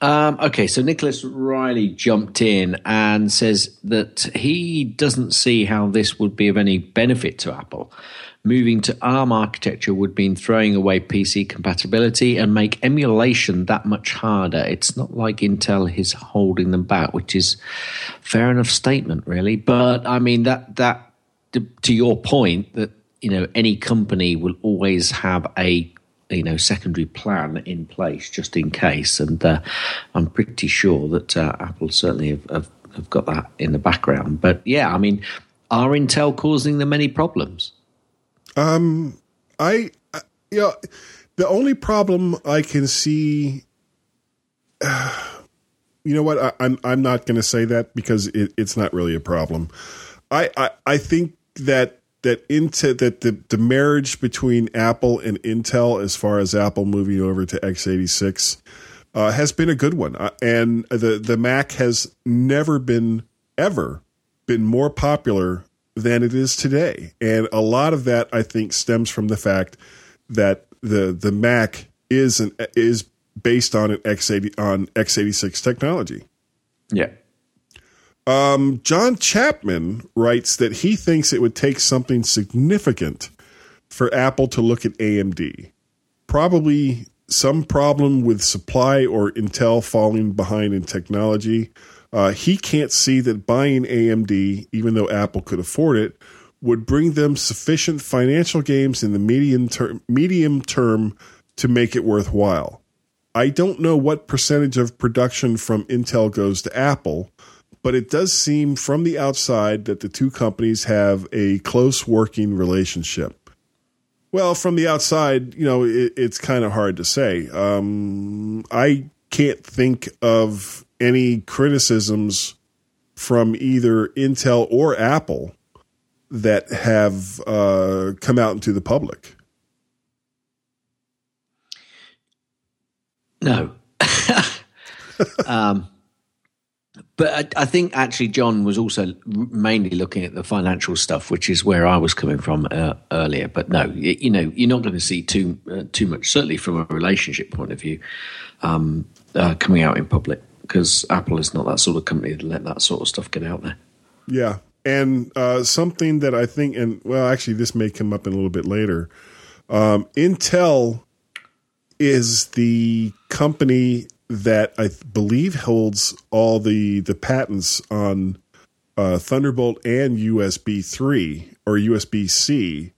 B: Um, okay, so Nicholas Riley jumped in and says that he doesn't see how this would be of any benefit to Apple. Moving to ARM architecture would mean throwing away PC compatibility and make emulation that much harder. It's not like Intel is holding them back, which is fair enough statement, really. But I mean that that to your point that you know any company will always have a you know secondary plan in place just in case, and uh, I'm pretty sure that uh, Apple certainly have, have, have got that in the background. But yeah, I mean, are Intel causing them any problems?
D: Um, I, I you know, the only problem I can see, Uh, you know what? I, I'm I'm not going to say that because it, it's not really a problem. I, I I think that that into that the the marriage between Apple and Intel, as far as Apple moving over to x86, uh, has been a good one, uh, and the the Mac has never been ever been more popular than it is today. And a lot of that I think stems from the fact that the the Mac is an is based on an x80 on x86 technology.
B: Yeah.
D: Um, John Chapman writes that he thinks it would take something significant for Apple to look at AMD. Probably some problem with supply or Intel falling behind in technology. Uh, he can't see that buying AMD, even though Apple could afford it, would bring them sufficient financial gains in the medium medium term to make it worthwhile. I don't know what percentage of production from Intel goes to Apple, but it does seem from the outside that the two companies have a close working relationship. Well, from the outside, you know, it, it's kind of hard to say. Um, I can't think of any criticisms from either Intel or Apple that have uh, come out into the public.
B: No. <laughs> um, but I, I, think actually John was also mainly looking at the financial stuff, which is where I was coming from uh, earlier. But no, you, you, know, you're not going to see too uh, too much, certainly from a relationship point of view, um, uh, coming out in public because Apple is not that sort of company to let that sort of stuff get out there.
D: Yeah, and uh, something that I think, and well, actually, this may come up in a little bit later. Um, Intel is the company that I believe holds all the the patents on uh, Thunderbolt and USB three or USB C.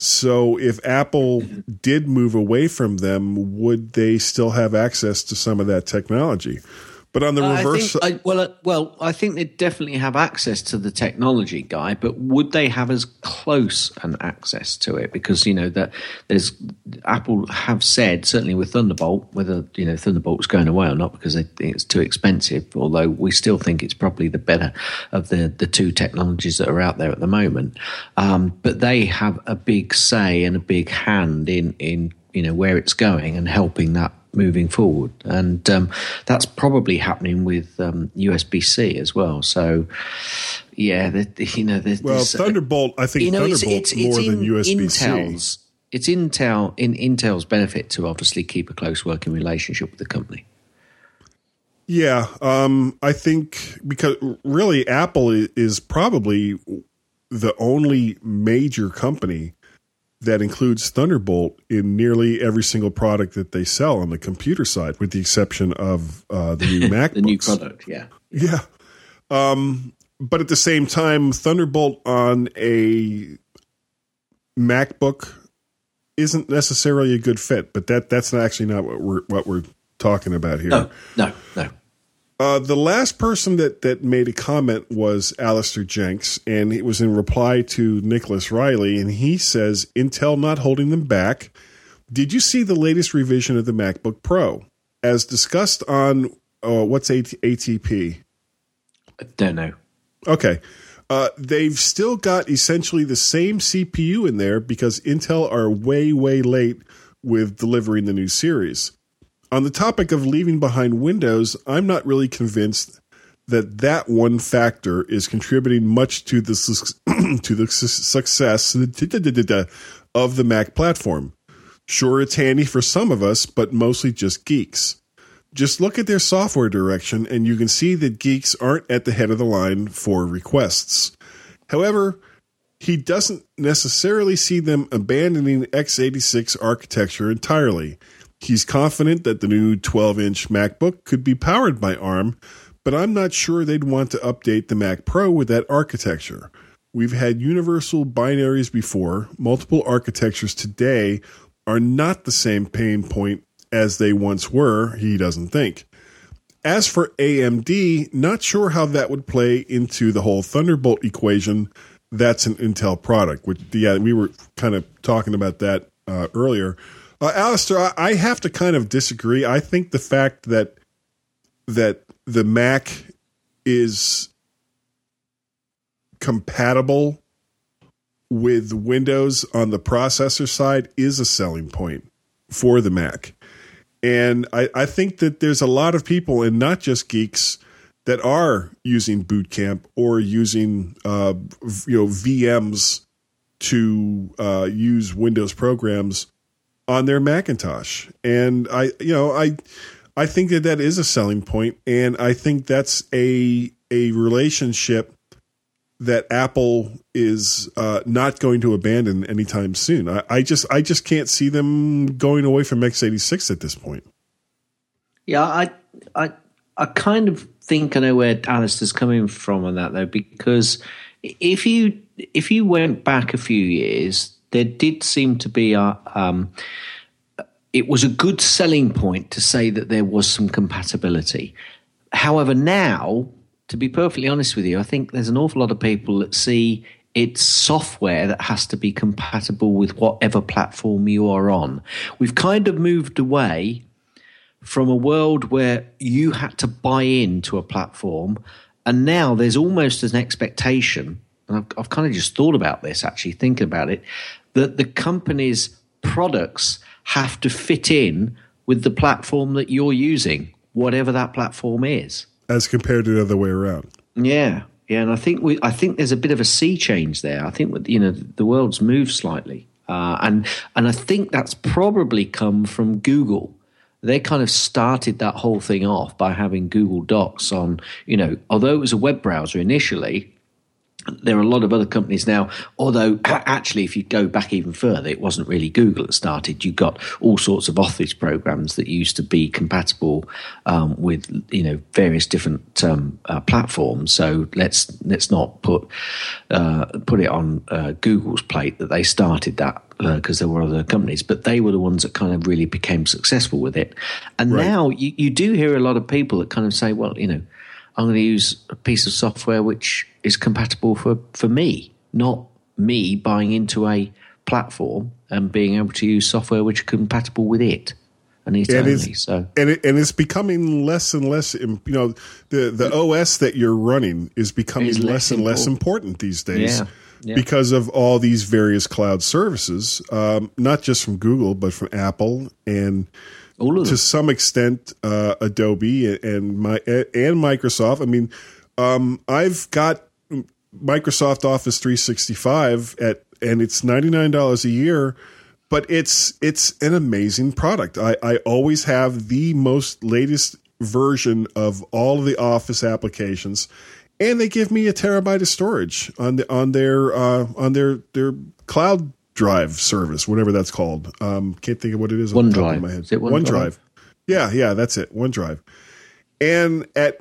D: So if Apple did move away from them, would they still have access to some of that technology? But on the
B: I
D: reverse,
B: think, I, well, uh, well, I think they definitely have access to the technology, guy. But would they have as close an access to it? Because you know that there's Apple have said certainly with Thunderbolt, whether you know Thunderbolt was going away or not, because they think it's too expensive. Although we still think it's probably the better of the the two technologies that are out there at the moment. Um, but they have a big say and a big hand in in you know where it's going and helping that moving forward. And um, that's probably happening with um, USB C as well. So, yeah, the, you know, there's,
D: well,
B: there's,
D: Thunderbolt. I think
B: you know, it's,
D: Thunderbolt's
B: it's, it's
D: more than
B: in
D: USB C.
B: It's Intel in Intel's benefit to obviously keep a close working relationship with the company.
D: Yeah, um, I think because really Apple is probably the only major company that includes Thunderbolt in nearly every single product that they sell on the computer side, with the exception of uh, the new <laughs> MacBooks.
B: The new product, yeah.
D: Yeah. Um, but at the same time, Thunderbolt on a MacBook isn't necessarily a good fit. But that that's actually not what we're what we're talking about here.
B: No, no, no.
D: Uh, the last person that, that made a comment was Alistair Jenks, and it was in reply to Nicholas Riley, and he says Intel not holding them back. Did you see the latest revision of the MacBook Pro? As discussed on uh, what's AT- ATP?
B: I don't know.
D: Okay. Uh, they've still got essentially the same CPU in there because Intel are way, way late with delivering the new series. On the topic of leaving behind Windows, I'm not really convinced that that one factor is contributing much to the su- <clears throat> to the su- success of the Mac platform. Sure, it's handy for some of us, but mostly just geeks. Just look at their software direction, and you can see that geeks aren't at the head of the line for requests. However, he doesn't necessarily see them abandoning x86 architecture entirely. He's confident that the new 12 inch MacBook could be powered by ARM, but I'm not sure they'd want to update the Mac Pro with that architecture. We've had universal binaries before. Multiple architectures today are not the same pain point as they once were, he doesn't think. As for AMD, not sure how that would play into the whole Thunderbolt equation. That's an Intel product, which, yeah, we were kind of talking about that uh, earlier. Uh, Alistair, I, I have to kind of disagree. I think the fact that that the Mac is compatible with Windows on the processor side is a selling point for the Mac. And I, I think that there's a lot of people, and not just geeks, that are using Boot Camp or using uh, you know VMs to uh, use Windows programs on their Macintosh. And I you know I I think that that is a selling point, and I think that's a a relationship that Apple is uh, not going to abandon anytime soon. I, I just I just can't see them going away from x86 at this point.
B: Yeah, I, I, I kind of think I know where Alistair's coming from on that though, because if you if you went back a few years, there did seem to be a. Um, it was a good selling point to say that there was some compatibility. However, now, to be perfectly honest with you, I think there's an awful lot of people that see it's software that has to be compatible with whatever platform you are on. We've kind of moved away from a world where you had to buy into a platform, and now there's almost an expectation. And I've, I've kind of just thought about this actually, thinking about it, that the company's products have to fit in with the platform that you're using, whatever that platform is.
D: As compared to the other way around.
B: Yeah, yeah, and I think we, I think there's a bit of a sea change there. I think you know the world's moved slightly, uh, and and I think that's probably come from Google. They kind of started that whole thing off by having Google Docs on. You know, although it was a web browser initially, there are a lot of other companies now. Although <clears throat> actually, if you go back even further, it wasn't really Google that started. You got all sorts of Office programs that used to be compatible um, with you know various different um, uh, platforms. So let's let's not put uh, put it on uh, Google's plate that they started that because there were other companies, but they were the ones that kind of really became successful with it. And
D: Right.
B: now you, you do hear a lot of people that kind of say, well, you know, I'm going to use a piece of software which is compatible for, for me, not me buying into a platform and being able to use software which is compatible with it and
D: And it's,
B: So
D: and it, and it's becoming less and less. You know, the the OS that you're running is becoming less,
B: less
D: and less
B: important.
D: important these days
B: Yeah, yeah.
D: because of all these various cloud services, um, not just from Google but from Apple and to some extent uh, Adobe and my and Microsoft. I mean, um, I've got Microsoft Office 365 at and it's ninety nine dollars a year, but it's it's an amazing product. I, I always have the most latest version of all of the Office applications, and they give me a terabyte of storage on the on their uh, on their their cloud drive service, whatever that's called. Um, can't think of what it is. on the top of
B: OneDrive.
D: my head.
B: Is it OneDrive?
D: OneDrive. Yeah, yeah, that's it. OneDrive. And at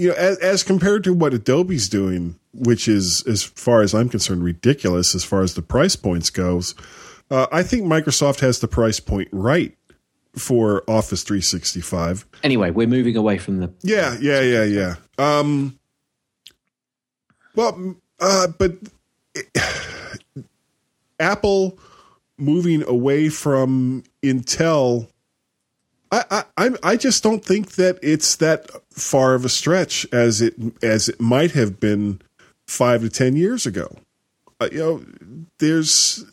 D: you know, as, as compared to what Adobe's doing, which is, as far as I'm concerned, ridiculous as far as the price points goes, uh, I think Microsoft has the price point right for Office 365.
B: Anyway, we're moving away from the.
D: Yeah, yeah, yeah, yeah. Um, well, uh, but <sighs> Apple moving away from Intel, I, I, I- just don't think that it's that far of a stretch as it as it might have been five to ten years ago. Uh, you know, there's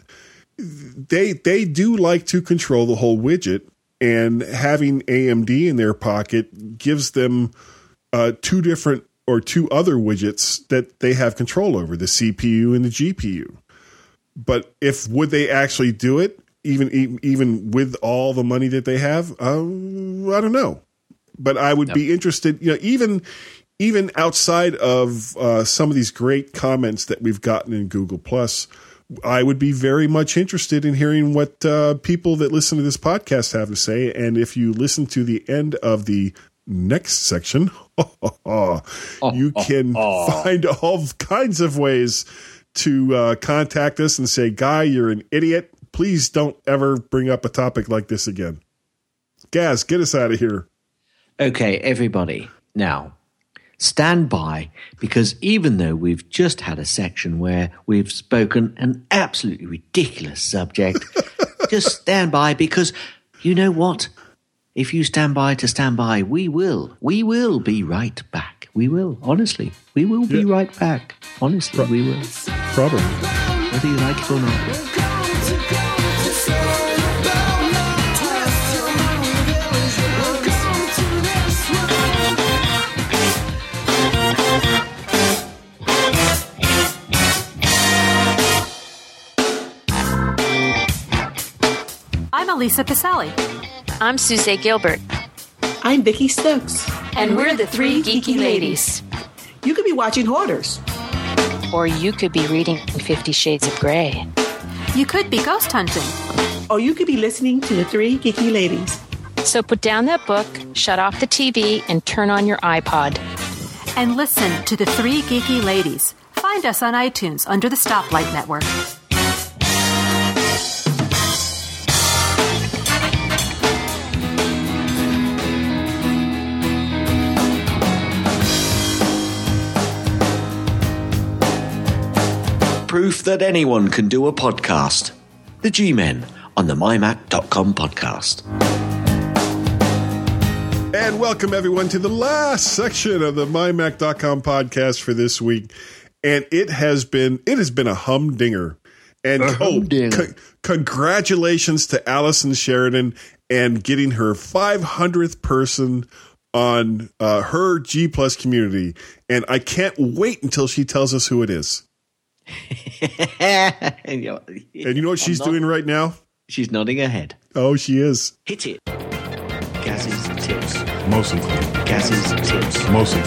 D: they they do like to control the whole widget, and having AMD in their pocket gives them uh, two different or two other widgets that they have control over: the CPU and the GPU. But if would they actually do it, even even, even with all the money that they have, uh, I don't know. But I would be interested, you know, even even outside of uh, some of these great comments that we've gotten in Google Plus, I would be very much interested in hearing what uh, people that listen to this podcast have to say. And if you listen to the end of the next section, <laughs> <laughs> you <laughs> can find all kinds of ways to uh, contact us and say, Guy, you're an idiot. Please don't ever bring up a topic like this again. Gaz, get us out of here.
B: Okay, everybody. Now, stand by because even though we've just had a section where we've spoken an absolutely ridiculous subject, <laughs> just stand by because you know what? If you stand by to stand by, we will. We will be right back. We will. Honestly, we will be
D: Yeah.
B: right back. Honestly, we will.
D: Probably.
B: Whether you like it or not.
H: I'm Pisali.
I: I'm Suzette Gilbert,
J: I'm Vicki Stokes.
I: and we're the three geeky ladies.
J: You could be watching Hoarders.
I: Or you could be reading Fifty Shades of Grey.
H: You could be ghost hunting.
J: Or you could be listening to the three geeky ladies.
I: So put down that book, shut off the TV, and turn on your iPod.
H: And listen to the three geeky ladies. Find us on iTunes under the Stoplight Network.
B: Proof that anyone can do a podcast. The G Men on the mymac.com podcast.
D: And welcome everyone to the last section of the mymac.com podcast for this week. And it has been it has been a humdinger. And oh,
B: humdinger.
D: co- congratulations to Allison Sheridan and getting her 500th person on uh, her G Plus community. And I can't wait until she tells us who it is. <laughs>
B: and
D: And you know what she's doing right now?
B: She's nodding her head.
D: Oh, she is.
B: Hit it. Gaz's tips.
D: Mostly.
B: Gaz's tips.
D: Mostly.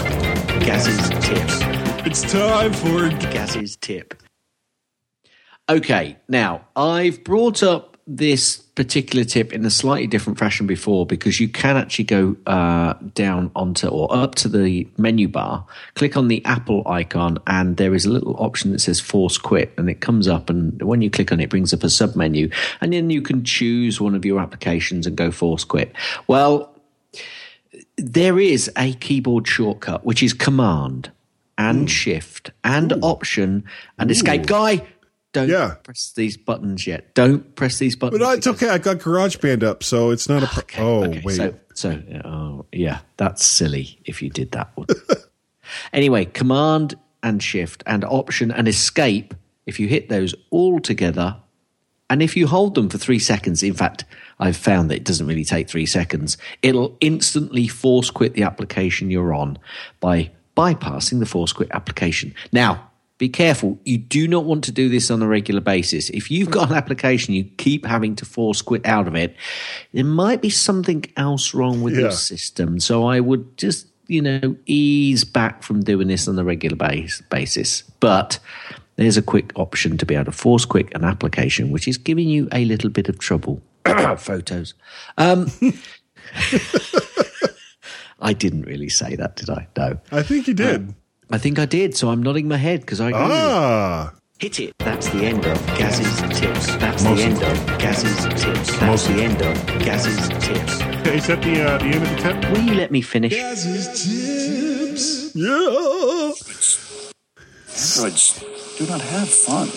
B: Gaz's tips.
D: It's time for
B: Gaz's tip. Okay, now I've brought up this particular tip in a slightly different fashion before because you can actually go uh, down onto or up to the menu bar, click on the Apple icon, and there is a little option that says Force Quit, and it comes up. And when you click on it, it brings up a sub menu, and then you can choose one of your applications and go Force Quit. Well, there is a keyboard shortcut which is Command and Shift and Option and Escape. Guy, don't
D: Yeah.
B: press these buttons yet. Don't press these buttons.
D: But uh, it's okay. I got GarageBand up, so it's not a. Pro-
B: Okay,
D: oh
B: okay.
D: wait.
B: So, so oh, yeah, that's silly if you did that one. <laughs> anyway, Command and Shift and Option and Escape. If you hit those all together, and if you hold them for three seconds, in fact, I've found that it doesn't really take three seconds. It'll instantly force quit the application you're on by bypassing the force quit application. Now, be careful. You do not want to do this on a regular basis. If you've got an application, you keep having to force quit out of it, there might be something else wrong with
D: Yeah.
B: your system. So I would just, you know, ease back from doing this on a regular base, basis. But there's a quick option to be able to force quit an application, which is giving you a little bit of trouble. <coughs> Photos. Um, <laughs> I didn't really say that, did I? No.
D: I think you did.
B: I think I did, so I'm nodding my head because I agree.
D: ah,
B: Hit it. That's the end of Gaz's tips. That's
D: Most
B: the end of Gaz's tips. That's
D: Most
B: the end of Gaz's tips.
D: is that the uh, the end of the tip?
B: Will you let me finish? Gaz's tips.
D: Yeah.
K: Androids do not have fun.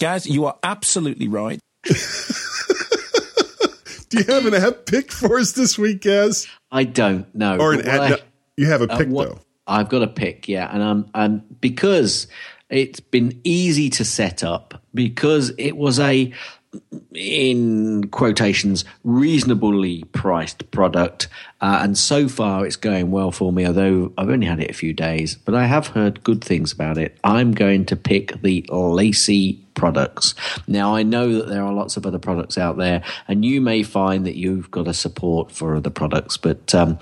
K: Guys, you are absolutely right. <laughs>
D: Do you have an app pick for us this week, Gaz?
B: I don't know.
D: Or an ad?
B: I-
D: no, you have a
B: Uh,
D: pick
B: what-
D: though.
B: I've got a pick, yeah, and um, um, because it's been easy to set up because it was a in quotations reasonably priced product. Uh, and so far it's going well for me although i've only had it a few days but i have heard good things about it. I'm going to pick the LaCie products. Now i know that there are lots of other products out there and you may find that you've got a support for other products but um,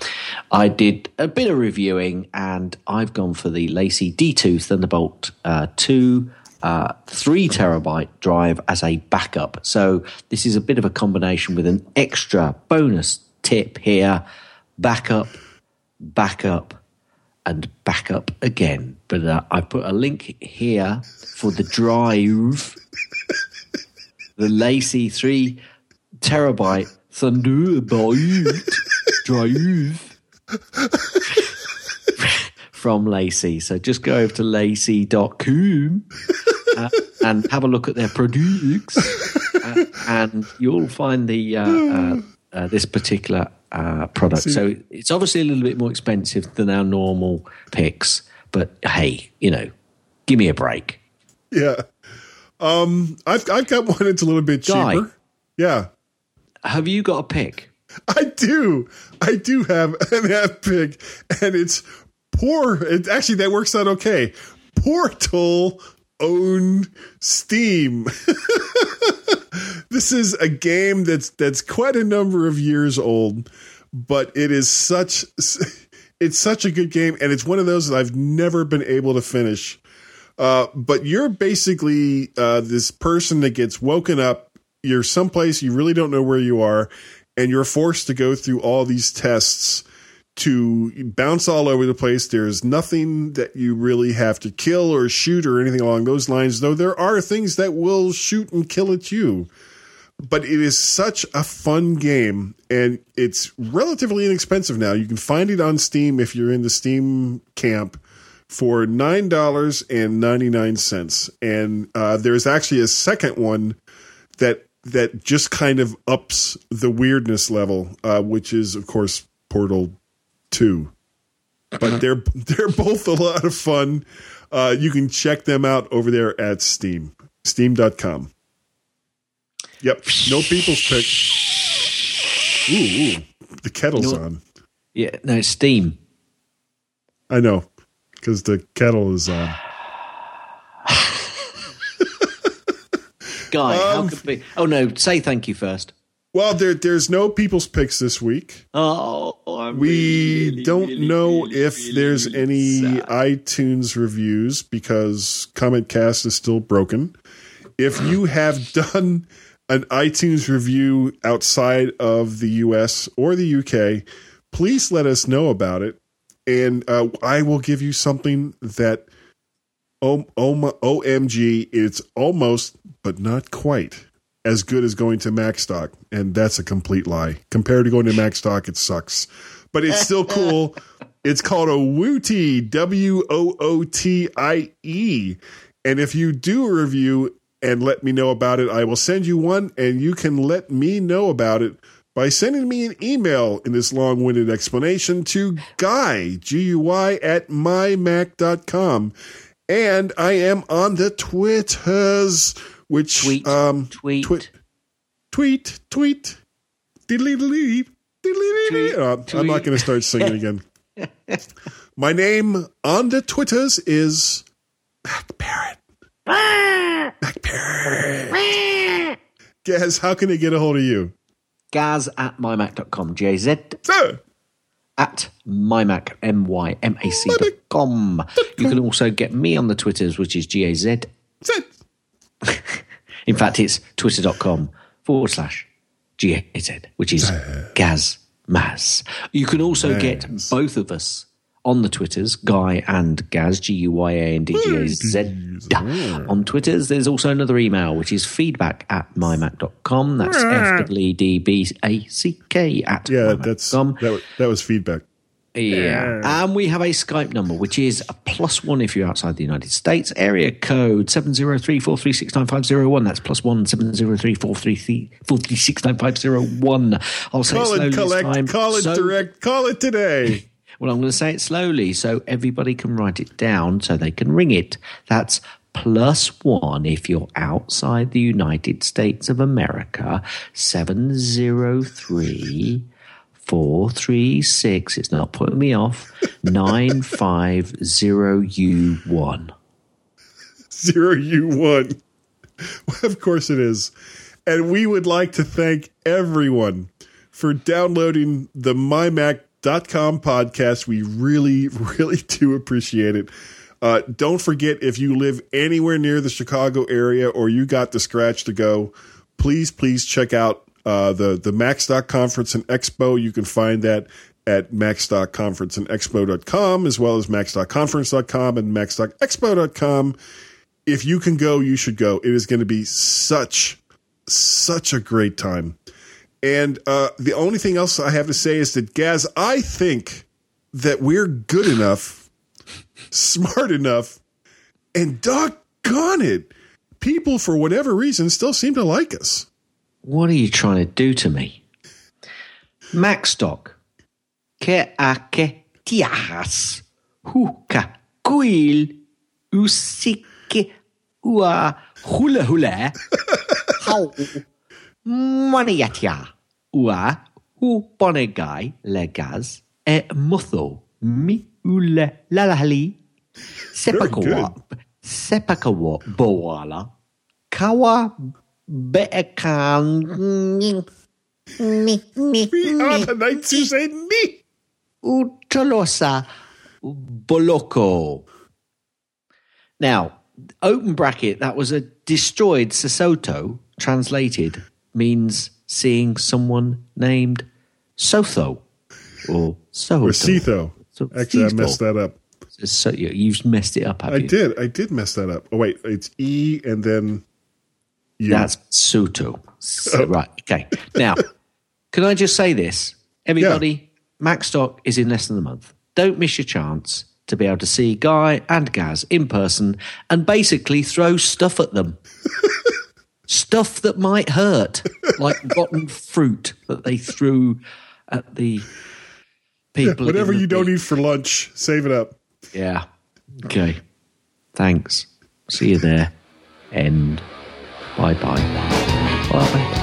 B: i did a bit of reviewing and i've gone for the LaCie d2 thunderbolt uh, 2 uh, three terabyte drive as a backup. So this is a bit of a combination with an extra bonus tip here: backup, backup, and backup again. But uh, I put a link here for the drive, the LaCie three terabyte Thunderbolt drive <laughs> from LaCie. So just go over to lacie.com uh, and have a look at their products, uh, and you'll find the uh, uh, uh, this particular uh, product. So it's obviously a little bit more expensive than our normal picks, but hey, you know, give me a break.
D: Yeah. Um, I've I've got one that's a little bit
B: Guy.
D: cheaper. Yeah,
B: Have you got a pick?
D: I do. I do have <laughs> an app pick, and it's poor. It, actually, that works out okay. Portal own Steam. <laughs> this is a game that's that's quite a number of years old, but it is such it's such a good game, and it's one of those that I've never been able to finish. Uh, but you're basically uh, this person that gets woken up. You're someplace you really don't know where you are, and you're forced to go through all these tests to bounce all over the place. There's nothing that you really have to kill or shoot or anything along those lines, though there are things that will shoot and kill at you. But it is such a fun game, and it's relatively inexpensive now. You can find it on Steam if you're in the Steam camp for nine dollars and ninety nine cents. And uh, there's actually a second one that that just kind of ups the weirdness level, uh, which is of course Portal Two. But <laughs> they're they're both a lot of fun. Uh, you can check them out over there at Steam, Steam.com. Yep, no people's pick. Ooh, ooh the kettle's
B: You know-
D: on.
B: Yeah, no, Steam.
D: I know because the kettle is on. <sighs>
B: Guy, how
D: Um,
B: could be? Oh no, say thank you first.
D: Well, there there's no people's picks this week.
B: Oh, I'm
D: We
B: really,
D: don't
B: really,
D: know
B: really,
D: if there's any
B: sad.
D: iTunes reviews because Comment Cast is still broken. If you have <sighs> done an iTunes review outside of the US or the UK, please let us know about it. And uh, I will give you something that oh, oh, OMG, it's almost, but not quite as good as going to Macstock. And that's a complete lie. Compared to going to Macstock, it sucks. But it's still <laughs> cool. It's called a Wootie, W O O T I E. And if you do a review and let me know about it, I will send you one and you can let me know about it by sending me an email in this long winded explanation to Guy, G U Y, at mymac.com. And I am on the Twitters, which.
B: Tweet,
D: um,
B: tweet.
D: Tweet. Tweet. Tweet. Diddly-diddly. Uh, I'm not going to start singing again. <laughs> My name on the Twitters is Mac Parrot. <laughs> Mac Parrot. <laughs> Gaz, how can they get a hold of you?
B: Gaz at mymac.com. J-Z
D: Sir.
B: at mymac, M-Y-M-A-C dot com. You can also get me on the Twitters, which is G-A-Z. <laughs> In fact, it's twitter.com forward slash G-A-Z, which is Gaz Maz. You can also get both of us on the Twitters, Guy and Gaz, G U Y A N D G A Z. On Twitters, there's also another email, which is feedback at mymac.com. That's F W D B A C K at
D: Yeah, that's that, that was feedback.
B: Yeah. And we have a Skype number, which is a plus one if you're outside the United States. Area code 703-436-9501. That's plus one 703-436-9501. I'll say it
D: Call
B: slowly
D: it collect,
B: time.
D: call it
B: So-
D: direct, call it today.
B: Well, I'm going to say it slowly so everybody can write it down so they can ring it. That's plus one if you're outside the United States of America. 703 436. It's not putting me off. <laughs> 950U1.
D: Zero U one. <laughs> Of course it is. And we would like to thank everyone for downloading the mymac.com podcast. We really, really do appreciate it. Uh, don't forget if you live anywhere near the Chicago area or you got the scratch to go, please, please check out uh, the, the MacStock Conference and Expo. You can find that at MacStockConferenceandExpo.com as well as MacStockConference.com and MacStockExpo.com. If you can go, you should go. It is going to be such, such a great time. And uh, the only thing else I have to say is that, Gaz, I think that we're good enough, smart enough, and doggone it, people, for whatever reason, still seem to like us.
B: What are you trying to do to me? Macstock. Ke ake tiahas. Huka kuil. Usike ua hula hula. <laughs> Hau. Maniatia. Ua hu bonegai legaz e mutho mi ule lalahali. Sepakawa. Sepakawa boala. Kawa Mi, mi,
D: We are the knights who.
B: Utolosa Boloko. Now, open bracket, that was a destroyed Sesotho, translated, means seeing someone named Sotho or Soho.
D: Or Setho.
B: So-
D: Actually, I messed that up.
B: So, you- you've messed it up, have
D: I
B: you?
D: did. I did mess that up. Oh, wait. It's E and then U.
B: That's Suto. So,
D: Oh.
B: Right. Okay. Now, can I just say this? Everybody, Macstock is in less than a month. Don't miss your chance to be able to see Guy and Gaz in person and basically throw stuff at them. <laughs> stuff that might hurt, like rotten fruit that they threw at the people.
D: Whatever
B: the
D: you don't eat for lunch, save it up.
B: Yeah. Okay. Thanks. See you there. End. Bye bye. Bye.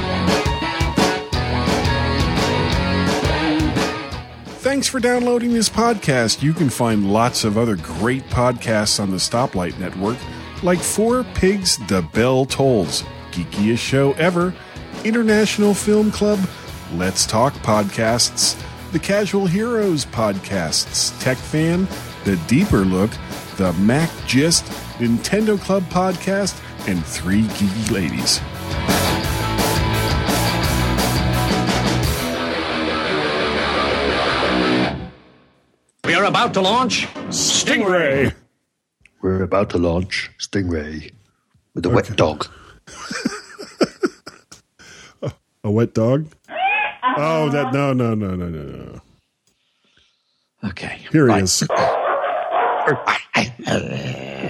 D: Thanks for downloading this podcast. You can find lots of other great podcasts on the Stoplight Network, like Four Pigs, The Bell Tolls, Geekiest Show Ever, International Film Club, Let's Talk Podcasts, The Casual Heroes Podcasts, TechFan, The Deeper Look, The Mac Gist, Nintendo Club Podcast, and three geeky ladies.
L: We are about to launch
D: Stingray.
G: We're about to launch Stingray with a okay. wet dog. <laughs>
D: a wet dog? Oh, that no, no, no, no, no, no.
B: Okay.
D: Here he is. <laughs>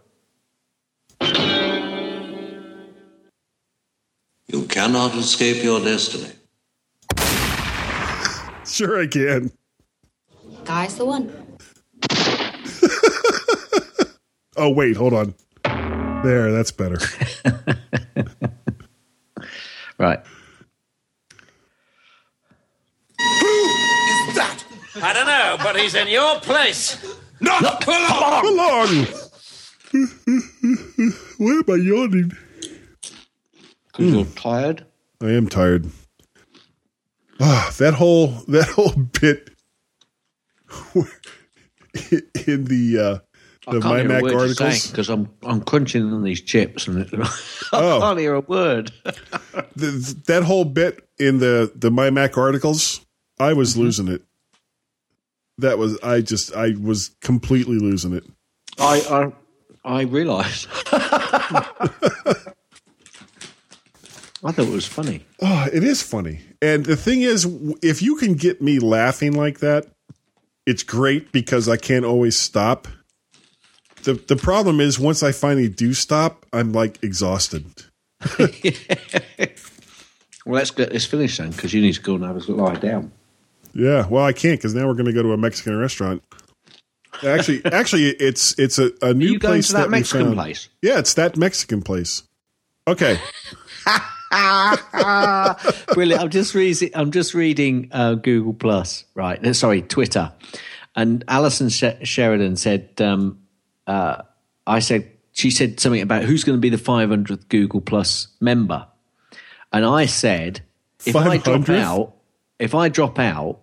M: cannot escape your destiny. <laughs>
D: Sure, I can.
N: Guy's the one. <laughs>
D: Oh, wait, hold on. There, that's better. <laughs>
B: Right. Who is that?
L: I don't know, but he's in your place.
D: Not for long. Why am I yawning?
B: Because you're tired.
D: I am tired. Ah, that whole that whole <laughs> bit <laughs> in the uh, the
B: can't hear a
D: MyMac
B: word
D: articles.
B: because I'm I'm crunching on these chips and it, <laughs> I
D: Oh.
B: can't hear a word.
D: The, that whole bit in the the MyMac articles, I was
B: Mm-hmm.
D: losing it. That was I just I was completely losing it.
B: I I, I realised. I thought it was funny.
D: Oh, it is funny. And the thing is, if you can get me laughing like that, it's great because I can't always stop. The the problem is once I finally do stop, I'm like exhausted. <laughs>
B: Well, let's get this finished then because you need to go and have a lie down.
D: Yeah, well, I can't because now we're going to go to a Mexican restaurant. Actually, <laughs> actually, it's it's a, a new place
B: that
D: we
B: Mexican
D: found.
B: place?
D: Yeah, it's that Mexican place. Okay, <laughs> <laughs>
B: Brilliant. I'm just reading. I'm just reading uh, Google Plus. Right. Uh, Sorry, Twitter. And Allison Sh- Sheridan said, um, uh, "I said she said something about who's going to be the 500th Google Plus member." And I said, if I drop out, if I drop out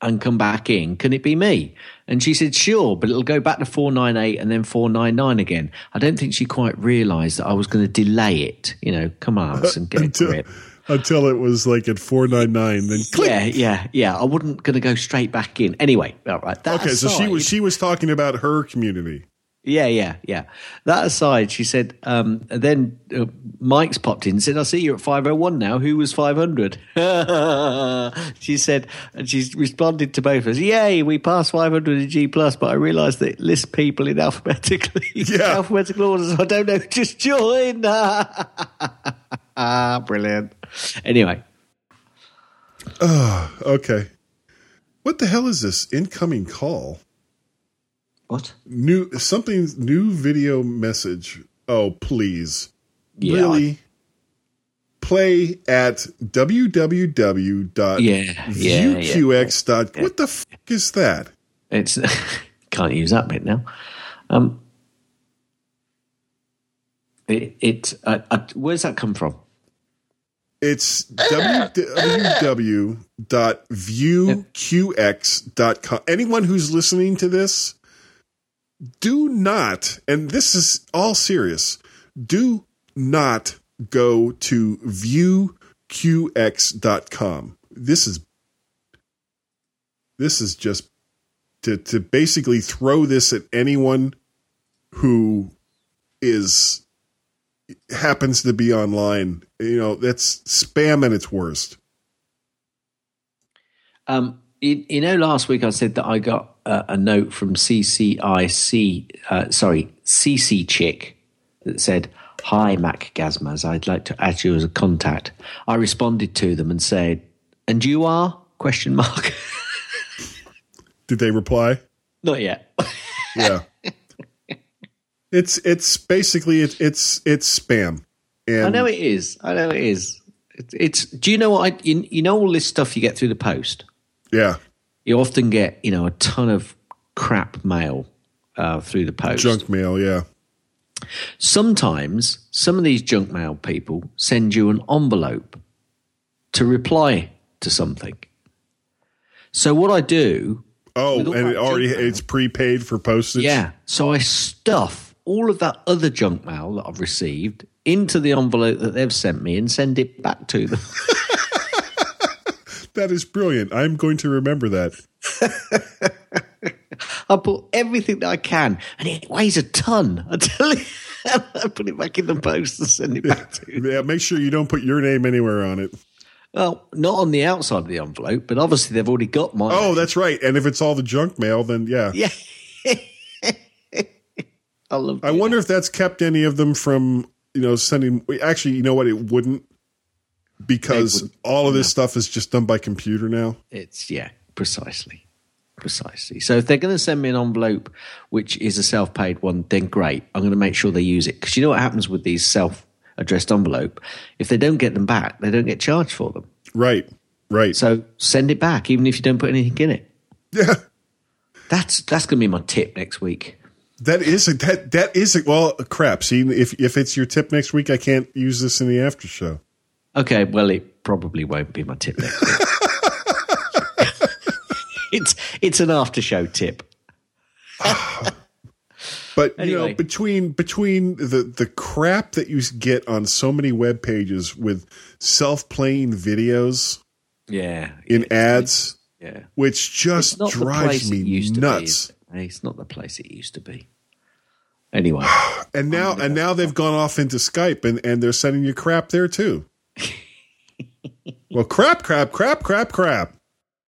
B: and come back in, can it be me? And she said, sure, but it'll go back to 498 and then 499 again. I don't think she quite realised that I was going to delay it. You know, come on, <laughs> and get a
D: until,
B: grip.
D: until it was like at four nine nine. Then click.
B: Yeah, yeah, yeah. I wasn't going to go straight back in. Anyway, all right.
D: Okay, so she was she was talking about her community.
B: Yeah, yeah, yeah. That aside, she said. Um, then uh, Mike's popped in and said, "I see you're at 501 now. Who was 500?" <laughs> she said, and she's responded to both of us. Yay, we passed 500 in G plus, but I realised that it lists people in alphabetically, <laughs>
D: Yeah.
B: alphabetical order. So I don't know. Just join. Ah, <laughs> Brilliant. Anyway,
D: Oh, okay. What the hell is this incoming call?
B: What?
D: New something new video message. Oh, please.
B: Yeah,
D: really? Play at www.viewqx.
B: Yeah,
D: What the f- is that?
B: It's <laughs> can't use that bit now. Um, it, it uh, uh, where's that come from?
D: It's www.viewqx.com. Anyone who's listening to this, do not, and this is all serious, do not go to viewqx.com. This is this is just to to basically throw this at anyone who is happens to be online. You know, that's spam at its worst.
B: Um, you, you know, last week I said that I got uh, a note from CCIC, uh, sorry, CC Chick that said, "Hi, Mac Gazmas. I'd like to add you as a contact." I responded to them and said, "And you are?" Question mark. <laughs>
D: Did they reply?
B: Not yet.
D: Yeah. <laughs> it's it's basically it, it's it's spam. And
B: I know it is. I know it is. It's. it's do you know what? I, you, you know all this stuff you get through the post.
D: Yeah.
B: You often get you know a ton of crap mail uh, through the post.
D: Junk mail, yeah.
B: Sometimes some of these junk mail people send you an envelope to reply to something. So what I do,
D: Oh, and it already
B: mail.
D: it's prepaid for postage.
B: yeah, so I stuff all of that other junk mail that I've received into the envelope that they've sent me and send it back to them. <laughs>
D: that is brilliant. I'm going to remember that. <laughs>
B: I put everything that I can, and it weighs a ton. <laughs> I tell you, I put it back in the post and send it back to you.
D: Yeah, make sure you don't put your name anywhere on it.
B: Well, not on the outside of the envelope, but obviously they've already got mine.
D: Oh, that's right. And if it's all the junk mail, then yeah. <laughs>
B: yeah. I love.
D: I wonder if that's kept any of them from, you know, sending. Actually, you know what? It wouldn't because
B: wouldn't.
D: all of this stuff is just done by computer now.
B: It's yeah, precisely, precisely. So if they're going to send me an envelope which is a self-paid one, then great. I'm going to make sure they use it because you know what happens with these self-addressed envelope? If they don't get them back, they don't get charged for them.
D: Right. Right.
B: So send it back, even if you don't put anything in it.
D: Yeah.
B: That's that's going to be my tip next week.
D: That is a, that that is a, well crap. See if if it's your tip next week, I can't use this in the after show.
B: Okay, well, it probably won't be my tip next week. <laughs> it's it's an after show tip. <laughs>
D: But you know, between between the the crap that you get on so many web pages with self playing videos
B: Yeah,
D: in ads,
B: yeah.
D: which just
B: It's
D: drives me nuts.
B: Be, it's not the place it used to be. Anyway, <sighs>
D: And now and now they've gone off into Skype and and they're sending you crap there too. Well, crap, crap, crap, crap, crap.